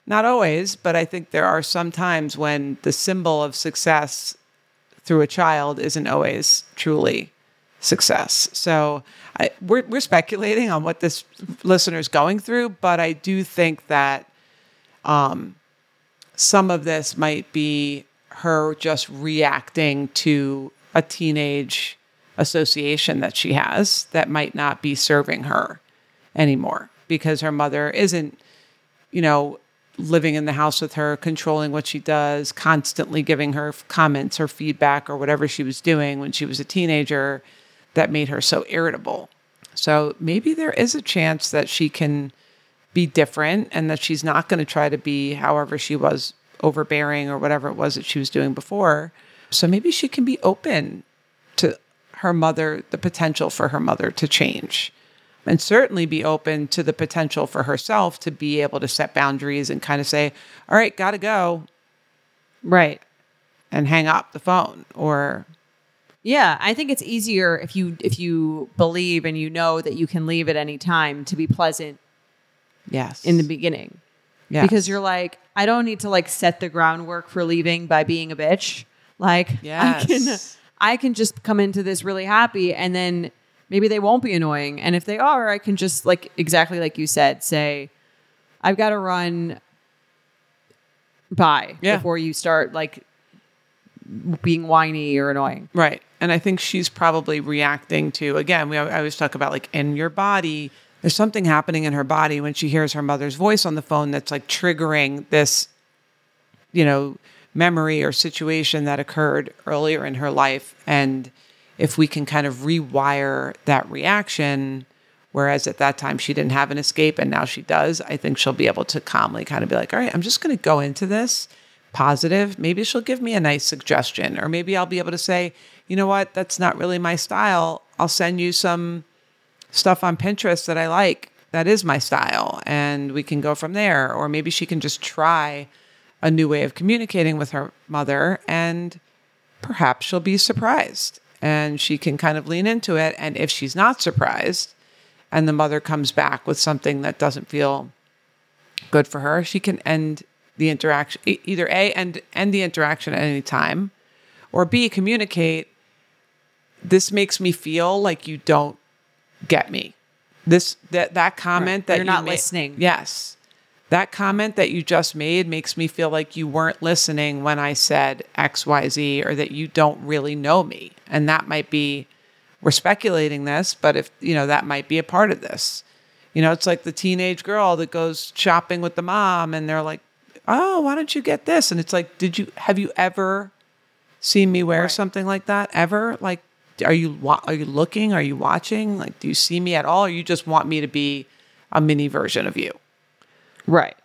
Speaker 2: not always, but I think there are some times when the symbol of success through a child isn't always truly success. So I, we're, we're speculating on what this listener is going through, but I do think that um, some of this might be her just reacting to a teenage association that she has that might not be serving her anymore because her mother isn't, you know, living in the house with her, controlling what she does, constantly giving her comments or feedback or whatever she was doing when she was a teenager that made her so irritable. So maybe there is a chance that she can be different and that she's not going to try to be however she was overbearing or whatever it was that she was doing before. So maybe she can be open to her mother, the potential for her mother to change. And certainly be open to the potential for herself to be able to set boundaries and kind of say, all right, got to go
Speaker 1: right.
Speaker 2: and hang up the phone or
Speaker 1: Yeah, I think it's easier if you if you believe and you know that you can leave at any time to be pleasant
Speaker 2: yes.
Speaker 1: in the beginning.
Speaker 2: Yes.
Speaker 1: Because you're like, I don't need to like set the groundwork for leaving by being a bitch. Like I can I can just come into this really happy and then maybe they won't be annoying. And if they are, I can just like exactly like you said, say, I've got to run by
Speaker 2: Yeah.
Speaker 1: before you start like being whiny or annoying.
Speaker 2: Right. And I think she's probably reacting to, again, we I always talk about like in your body, there's something happening in her body when she hears her mother's voice on the phone that's like triggering this, you know, memory or situation that occurred earlier in her life. And if we can kind of rewire that reaction, whereas at that time she didn't have an escape and now she does, I think she'll be able to calmly kind of be like, all right, I'm just going to go into this positive. Maybe she'll give me a nice suggestion, or maybe I'll be able to say, you know what, that's not really my style. I'll send you some stuff on Pinterest that I like. That is my style. And we can go from there. Or maybe she can just try a new way of communicating with her mother and perhaps she'll be surprised and she can kind of lean into it. And if she's not surprised and the mother comes back with something that doesn't feel good for her, she can end the interaction either A, end, end the interaction at any time, or B, communicate. This makes me feel like you don't get me. This that that comment
Speaker 1: Right.
Speaker 2: that
Speaker 1: You're
Speaker 2: you
Speaker 1: not
Speaker 2: ma-
Speaker 1: listening.
Speaker 2: Yes. That comment that you just made makes me feel like you weren't listening when I said XYZ or that you don't really know me. And that might be, we're speculating this, but if, you know, that might be a part of this. You know, it's like the teenage girl that goes shopping with the mom and they're like, oh, why don't you get this? And it's like, did you, have you ever seen me wear something like that ever? Like, are you, are you looking? Are you watching? Like, do you see me at all? Or you just want me to be a mini version of you?
Speaker 1: Right.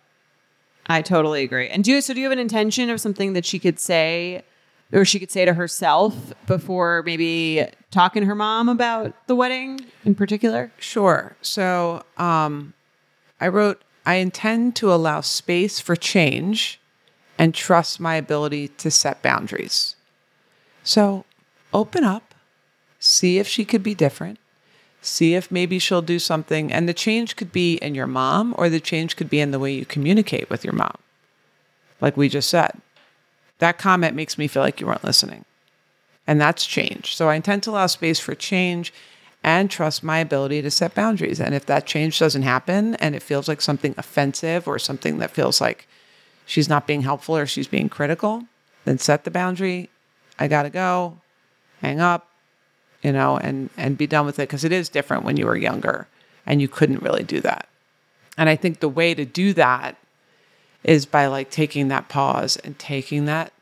Speaker 1: I totally agree. And do you, so do you have an intention of something that she could say or she could say to herself before maybe talking to her mom about the wedding in particular?
Speaker 2: Sure. So um, I wrote, I intend to allow space for change and trust my ability to set boundaries. So open up, see if she could be different, see if maybe she'll do something. And the change could be in your mom, or the change could be in the way you communicate with your mom. Like we just said, that comment makes me feel like you weren't listening. And that's change. So I intend to allow space for change and trust my ability to set boundaries. And if that change doesn't happen and it feels like something offensive or something that feels like she's not being helpful or she's being critical, then set the boundary. I got to go, hang up, you know, and and be done with it because it is different when you were younger and you couldn't really do that. And I think the way to do that is by like taking that pause and taking that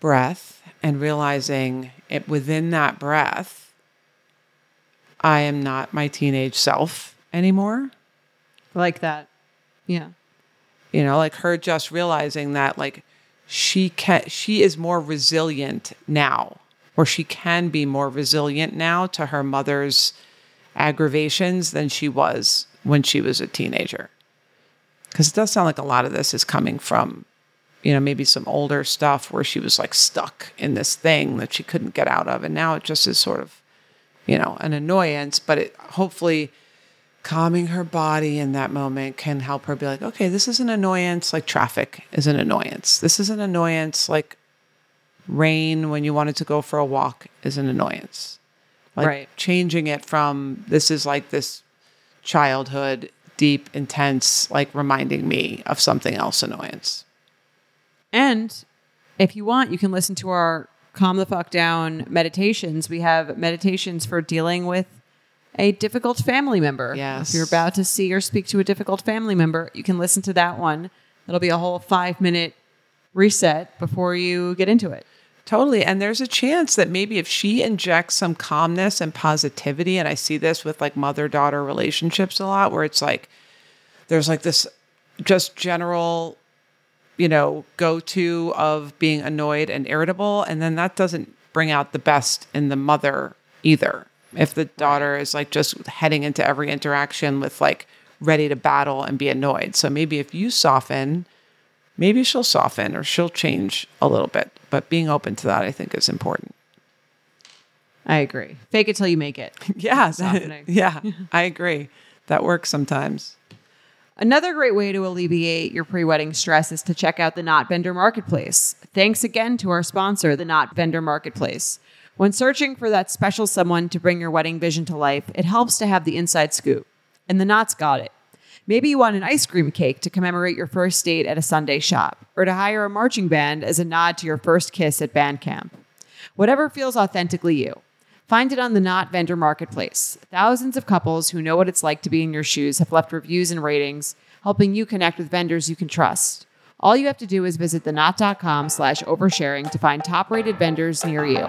Speaker 2: breath and realizing it within that breath I am not my teenage self anymore.
Speaker 1: Like that. Yeah.
Speaker 2: You know, like her just realizing that like she can she is more resilient now or she can be more resilient now to her mother's aggravations than she was when she was a teenager. Cuz it does sound like a lot of this is coming from you know, maybe some older stuff where she was like stuck in this thing that she couldn't get out of and now it just is sort of you know, an annoyance, but it hopefully calming her body in that moment can help her be like, okay, this is an annoyance, like traffic is an annoyance. This is an annoyance, like rain when you wanted to go for a walk is an annoyance. Like
Speaker 1: Right.
Speaker 2: changing it from this is like this childhood, deep, intense, like reminding me of something else annoyance.
Speaker 1: And if you want, you can listen to our calm the fuck down meditations. We have meditations for dealing with a difficult family member.
Speaker 2: Yes.
Speaker 1: If you're about to see or speak to a difficult family member, you can listen to that one. It'll be a whole five minute reset before you get into it.
Speaker 2: Totally. And there's a chance that maybe if she injects some calmness and positivity, and I see this with like mother daughter relationships a lot, where it's like there's like this just general, you know, go to of being annoyed and irritable. And then that doesn't bring out the best in the mother either. If the daughter is like just heading into every interaction with like ready to battle and be annoyed. So maybe if you soften, maybe she'll soften or she'll change a little bit. But being open to that, I think, is important.
Speaker 1: I agree. Fake it till you make it. (laughs)
Speaker 2: Yeah, (laughs) yeah, I agree. That works sometimes.
Speaker 1: Another great way to alleviate your pre wedding stress is to check out the Knot Vendor Marketplace. Thanks again to our sponsor, the Knot Vendor Marketplace. When searching for that special someone to bring your wedding vision to life, it helps to have the inside scoop. And the Knots got it. Maybe you want an ice cream cake to commemorate your first date at a sundae shop, or to hire a marching band as a nod to your first kiss at band camp. Whatever feels authentically you. Find it on the Knot Vendor Marketplace. Thousands of couples who know what it's like to be in your shoes have left reviews and ratings, helping you connect with vendors you can trust. All you have to do is visit theknot.com slash oversharing to find top-rated vendors near you.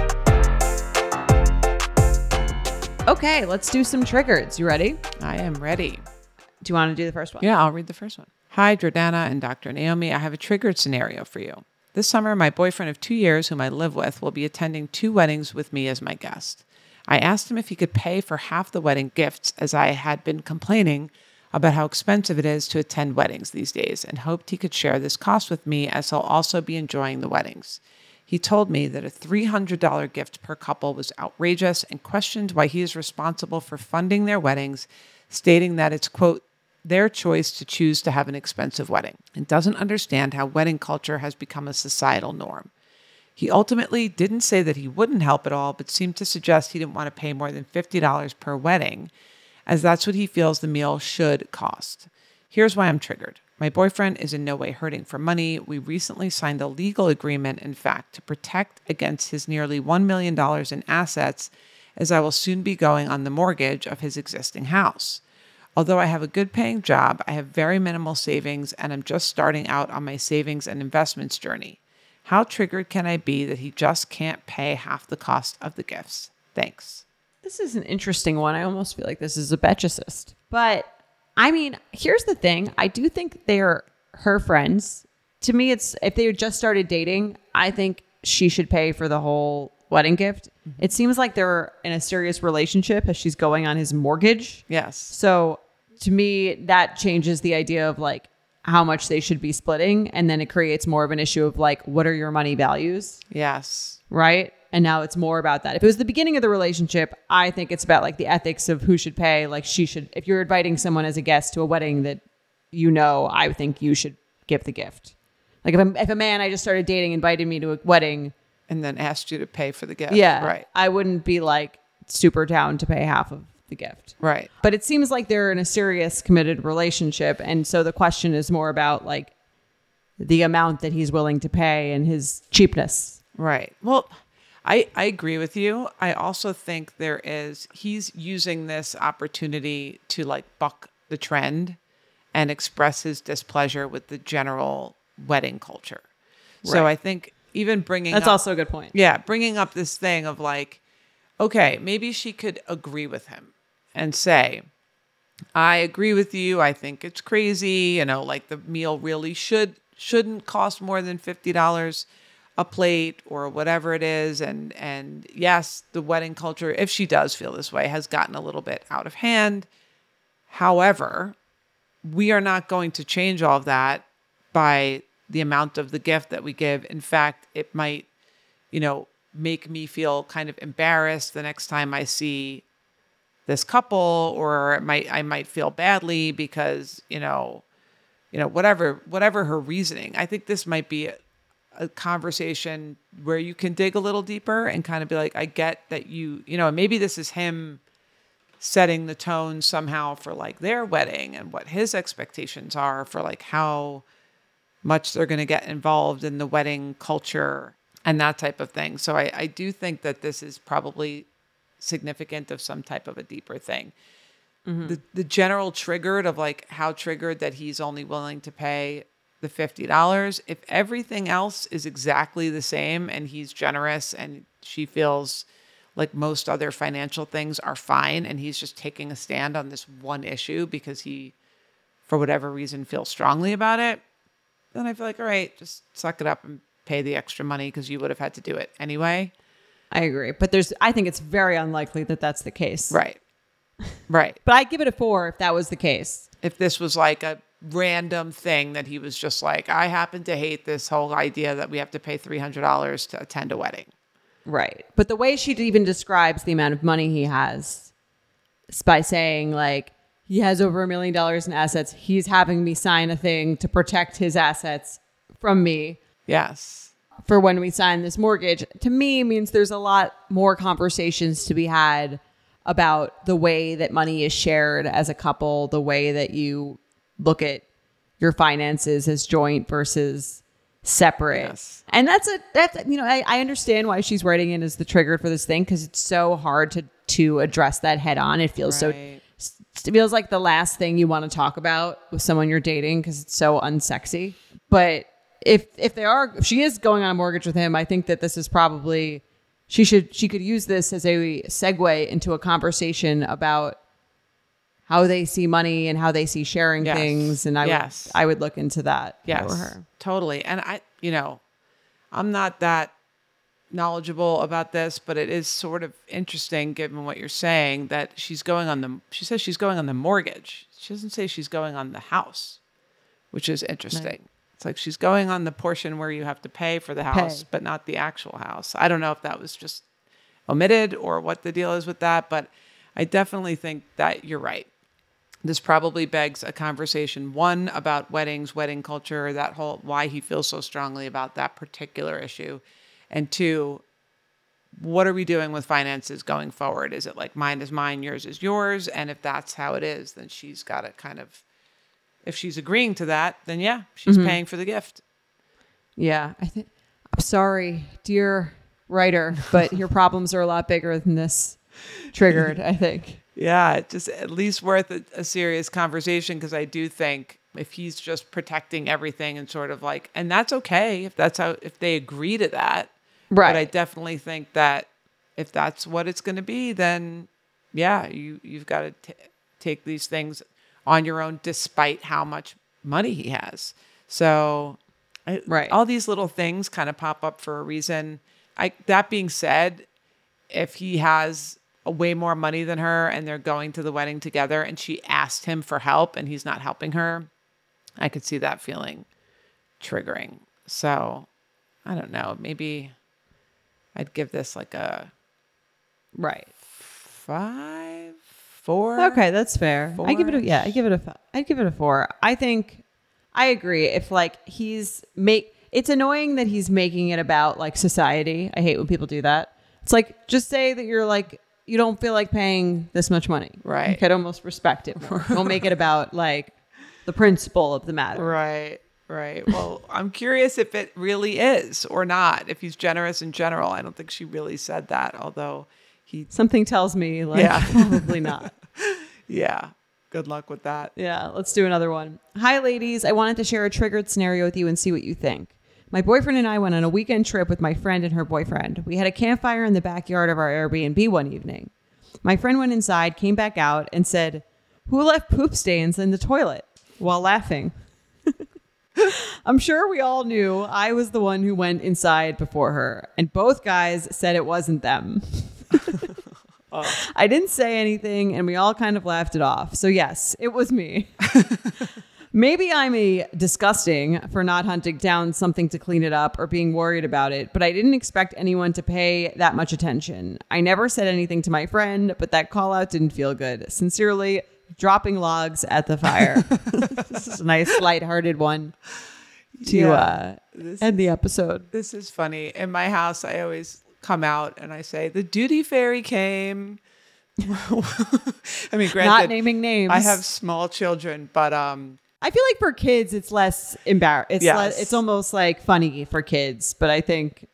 Speaker 1: Okay, let's do some triggers. You ready?
Speaker 2: I am ready.
Speaker 1: Do you want to do the first one?
Speaker 2: Yeah, I'll read the first one. Hi, Jordana and Dr. Naomi. I have a triggered scenario for you. This summer, my boyfriend of two years, whom I live with, will be attending two weddings with me as my guest. I asked him if he could pay for half the wedding gifts, as I had been complaining about how expensive it is to attend weddings these days, and hoped he could share this cost with me as he'll also be enjoying the weddings. He told me that a $300 gift per couple was outrageous and questioned why he is responsible for funding their weddings, stating that it's, quote, their choice to choose to have an expensive wedding and doesn't understand how wedding culture has become a societal norm. He ultimately didn't say that he wouldn't help at all, but seemed to suggest he didn't want to pay more than $50 per wedding, as that's what he feels the meal should cost. Here's why I'm triggered. My boyfriend is in no way hurting for money. We recently signed a legal agreement, in fact, to protect against his nearly $1 million in assets, as I will soon be going on the mortgage of his existing house. Although I have a good paying job, I have very minimal savings and I'm just starting out on my savings and investments journey. How triggered can I be that he just can't pay half the cost of the gifts? Thanks.
Speaker 1: This is an interesting one. I almost feel like this is a betchicist. But I mean, here's the thing. I do think they're her friends. To me, it's if they just started dating, I think she should pay for the whole wedding gift. Mm-hmm. It seems like they're in a serious relationship as she's going on his mortgage.
Speaker 2: Yes.
Speaker 1: So to me, that changes the idea of like how much they should be splitting. And then it creates more of an issue of like, what are your money values?
Speaker 2: Yes.
Speaker 1: right? And now it's more about that. If it was the beginning of the relationship, I think it's about like the ethics of who should pay. Like she should, if you're inviting someone as a guest to a wedding that you know, I think you should give the gift. Like if a, if a man I just started dating invited me to a wedding,
Speaker 2: And then asked you to pay for the gift.
Speaker 1: yeah,
Speaker 2: Right.
Speaker 1: I wouldn't be like super down to pay half of the gift.
Speaker 2: Right.
Speaker 1: But it seems like they're in a serious committed relationship. And so the question is more about like the amount that he's willing to pay and his cheapness.
Speaker 2: Right. Well, I, I agree with you. I also think there is, he's using this opportunity to like buck the trend and express his displeasure with the general wedding culture. So I think even bringing
Speaker 1: That's
Speaker 2: up-
Speaker 1: also a good point.
Speaker 2: yeah, bringing up this thing of like, okay, maybe she could agree with him and say, I agree with you. I think it's crazy. You know, like the meal really should shouldn't cost more than fifty dollars a plate or whatever it is. And and yes, the wedding culture, if she does feel this way, has gotten a little bit out of hand. However, we are not going to change all of that by the amount of the gift that we give. In fact, it might, you know, make me feel kind of embarrassed the next time I see this couple or it might I might feel badly because, you know, you know, whatever whatever her reasoning. I think this might be a, conversation where you can dig a little deeper and kind of be like, I get that you, you know, maybe this is him setting the tone somehow for like their wedding and what his expectations are for like how much they're going to get involved in the wedding culture and that type of thing. So I, I do think that this is probably significant of some type of a deeper thing. Mm-hmm. The, the general triggered of like how triggered that he's only willing to pay the $50. If everything else is exactly the same and he's generous and she feels like most other financial things are fine and he's just taking a stand on this one issue because he for whatever reason feels strongly about it then i feel like all right just suck it up and pay the extra money because you would have had to do it anyway
Speaker 1: I agree. But there's, I think it's very unlikely that that's the case.
Speaker 2: right right (laughs)
Speaker 1: But I'd give it a four if that was the case.
Speaker 2: if this was like a random thing that he was just like i happen to hate this whole idea that we have to pay $300 to attend a wedding
Speaker 1: Right. But the way she even describes the amount of money he has is by saying, like, he has over a million dollars in assets. He's having me sign a thing to protect his assets from me.
Speaker 2: yes
Speaker 1: for when we sign this mortgage to me means there's a lot more conversations to be had about the way that money is shared as a couple, the way that you look at your finances as joint versus separate.
Speaker 2: Yes.
Speaker 1: And that's a that's you know I, I understand why she's writing in as the trigger for this thing because it's so hard to to address that head on. It feels so it feels like the last thing you want to talk about with someone you're dating because it's so unsexy. But if if they are if she is going on a mortgage with him, I think that this is probably she should she could use this as a segue into a conversation about how they see money and how they see sharing
Speaker 2: Yes.
Speaker 1: things. And I
Speaker 2: Yes.
Speaker 1: would I would look into that
Speaker 2: Yes,
Speaker 1: for her.
Speaker 2: totally. And I, you know, I'm not that knowledgeable about this, but it is sort of interesting given what you're saying that she's going on the. She says she's going on the mortgage. She doesn't say she's going on the house, which is interesting. It's like she's going on the portion where you have to pay for the house,
Speaker 1: Pay.
Speaker 2: but not the actual house. I don't know if that was just omitted or what the deal is with that, but I definitely think that you're right this probably begs a conversation one about weddings wedding culture that whole why he feels so strongly about that particular issue. And two what are we doing with finances going forward? Is it like mine is mine yours is yours? And if that's how it is then she's got to kind of if she's agreeing to that then yeah she's mm-hmm. paying for the gift.
Speaker 1: Yeah, I think I'm sorry, dear writer, but your problems are a lot bigger than this triggered, I think.
Speaker 2: Yeah, just at least worth a, a serious conversation because I do think if he's just protecting everything and sort of like, and that's okay if that's how if they agree to that,
Speaker 1: Right.
Speaker 2: But I definitely think that if that's what it's going to be, then yeah, you you've got to t- take these things on your own, despite how much money he has. So, I,
Speaker 1: Right.
Speaker 2: all these little things kind of pop up for a reason. I that being said, if he has way more money than her and they're going to the wedding together and she asked him for help and he's not helping her, I could see that feeling triggering. So I don't know. Maybe I'd give this like a
Speaker 1: Right.
Speaker 2: five, four.
Speaker 1: Okay, that's fair. I give it a yeah. I give it a I give it a four. I think I agree. If like he's make it's annoying that he's making it about like society. I hate when people do that. It's like just say that you're like you don't feel like paying this much money.
Speaker 2: Right.
Speaker 1: I could almost respect it. More. don't make it about like the principle of the matter.
Speaker 2: Right. Right. Well, I'm curious if it really is or not. If he's generous in general, I don't think she really said that. Although he,
Speaker 1: Something tells me like
Speaker 2: Yeah. (laughs)
Speaker 1: probably not. (laughs)
Speaker 2: yeah. Good luck with that.
Speaker 1: Yeah, let's do another one. Hi, ladies. I wanted to share a triggered scenario with you and see what you think. My boyfriend and I went on a weekend trip with my friend and her boyfriend. We had a campfire in the backyard of our Airbnb one evening. My friend went inside, came back out, and said, Who left poop stains in the toilet? while laughing. (laughs) I'm sure we all knew I was the one who went inside before her, and both guys said it wasn't them. (laughs) Uh. I didn't say anything, and we all kind of laughed it off. So, yes, it was me. (laughs) Maybe I'm a disgusting for not hunting down something to clean it up or being worried about it, but I didn't expect anyone to pay that much attention. I never said anything to my friend, but that call out didn't feel good. Sincerely, dropping logs at the fire. (laughs) this is a nice, lighthearted one to
Speaker 2: Yeah,
Speaker 1: uh,
Speaker 2: this
Speaker 1: end the episode.
Speaker 2: This is funny. In my house, I always come out and I say, the duty fairy came. (laughs) I mean, granted,
Speaker 1: Not naming names.
Speaker 2: I have small children, but um,
Speaker 1: I feel like for kids, it's less embarrassing. It's
Speaker 2: Yes.
Speaker 1: less, it's almost like funny for kids. But I think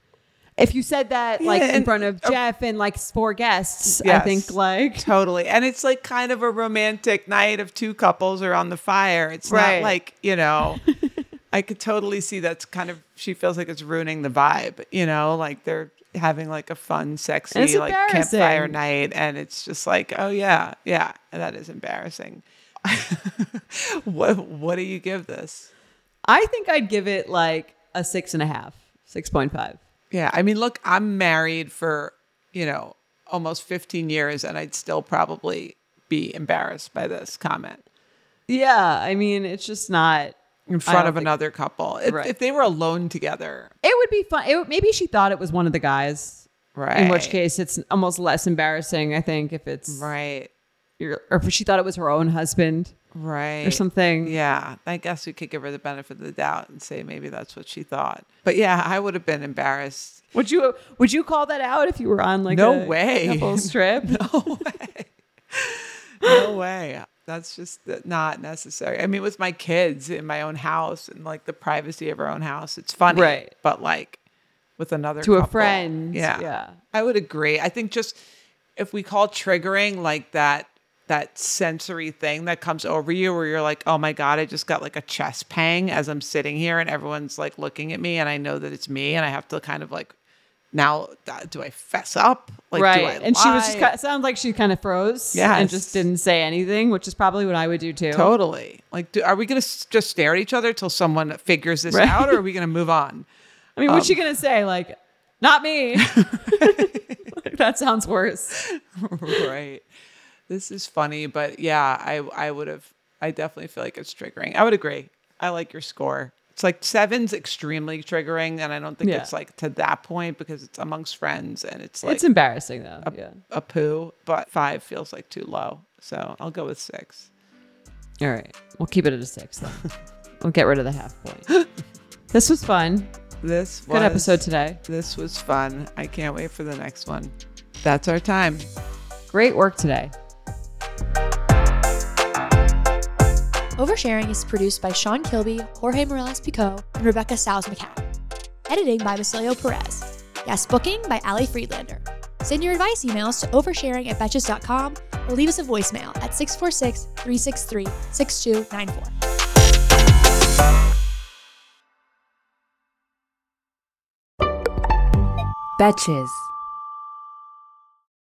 Speaker 1: if you said that like
Speaker 2: Yeah,
Speaker 1: in
Speaker 2: and-
Speaker 1: front of Jeff and like four guests, I think like (laughs)
Speaker 2: totally. And it's like kind of a romantic night of two couples around the fire. It's
Speaker 1: Right.
Speaker 2: not like, you know, (laughs) I could totally see that's kind of, she feels like it's ruining the vibe, you know, like they're having like a fun, sexy, like campfire night. And it's just like, oh, yeah, yeah, that is embarrassing. (laughs) what, what do you give this?
Speaker 1: I think I'd give it like a six and a half, six point five.
Speaker 2: Yeah. I mean, look, I'm married for, you know, almost 15 years and I'd still probably be embarrassed by this comment.
Speaker 1: Yeah, I mean it's just not.
Speaker 2: in front of
Speaker 1: think-
Speaker 2: another couple. If,
Speaker 1: Right.
Speaker 2: if they were alone together,
Speaker 1: It would be fun. It, maybe she thought it was one of the guys.
Speaker 2: right?
Speaker 1: In which case, it's almost less embarrassing. I think if it's
Speaker 2: right?
Speaker 1: Your, or if she thought it was her own husband.
Speaker 2: Right.
Speaker 1: or something.
Speaker 2: Yeah, I guess we could give her the benefit of the doubt and say maybe that's what she thought. But yeah, I would have been embarrassed.
Speaker 1: Would you would you call that out if you were on like
Speaker 2: No
Speaker 1: a
Speaker 2: way.
Speaker 1: couples (laughs) trip?
Speaker 2: No way. no way. That's just not necessary. I mean, with my kids in my own house and like the privacy of our own house, it's funny.
Speaker 1: Right.
Speaker 2: But like with another
Speaker 1: To a friend,
Speaker 2: Yeah.
Speaker 1: yeah.
Speaker 2: I would agree. I think just if we call triggering like that that sensory thing that comes over you where you're like, oh my God, I just got like a chest pang as I'm sitting here and everyone's like looking at me and I know that it's me and I have to kind of like now uh, do I fess up? Like do I
Speaker 1: right. And she was just kind of, sounds like she kind of froze and just didn't say anything, which is probably what I would do too.
Speaker 2: Totally. Like, do, are we going to just stare at each other till someone figures this
Speaker 1: Right.
Speaker 2: out, or are we going to move on? (laughs)
Speaker 1: I mean, what's she
Speaker 2: Um,
Speaker 1: gonna say? Like, not me. (laughs) (laughs) that sounds worse.
Speaker 2: right. This is funny, but yeah, I I would have. I definitely feel like it's triggering. I would agree. I like your score. It's like seven's extremely triggering, and I don't think
Speaker 1: Yeah.
Speaker 2: it's like to that point because it's amongst friends and it's like
Speaker 1: it's embarrassing though.
Speaker 2: a,
Speaker 1: yeah.
Speaker 2: a poo. But five feels like too low, so I'll go with six.
Speaker 1: All right. We'll keep it at a six then. (laughs) we'll get rid of the half point. (gasps) this was fun.
Speaker 2: This was, Good
Speaker 1: episode today.
Speaker 2: This was fun. I can't wait for the next one. That's our time.
Speaker 1: Great work today.
Speaker 6: Oversharing is produced by Sean Kilby, Jorge Morales Pico, and Rebecca Sals McCann. Editing by Basilio Perez. Guest booking by Ali Friedlander. Send your advice emails to oversharing at betches.com or leave us a voicemail at 646 363 6294.
Speaker 7: Betches.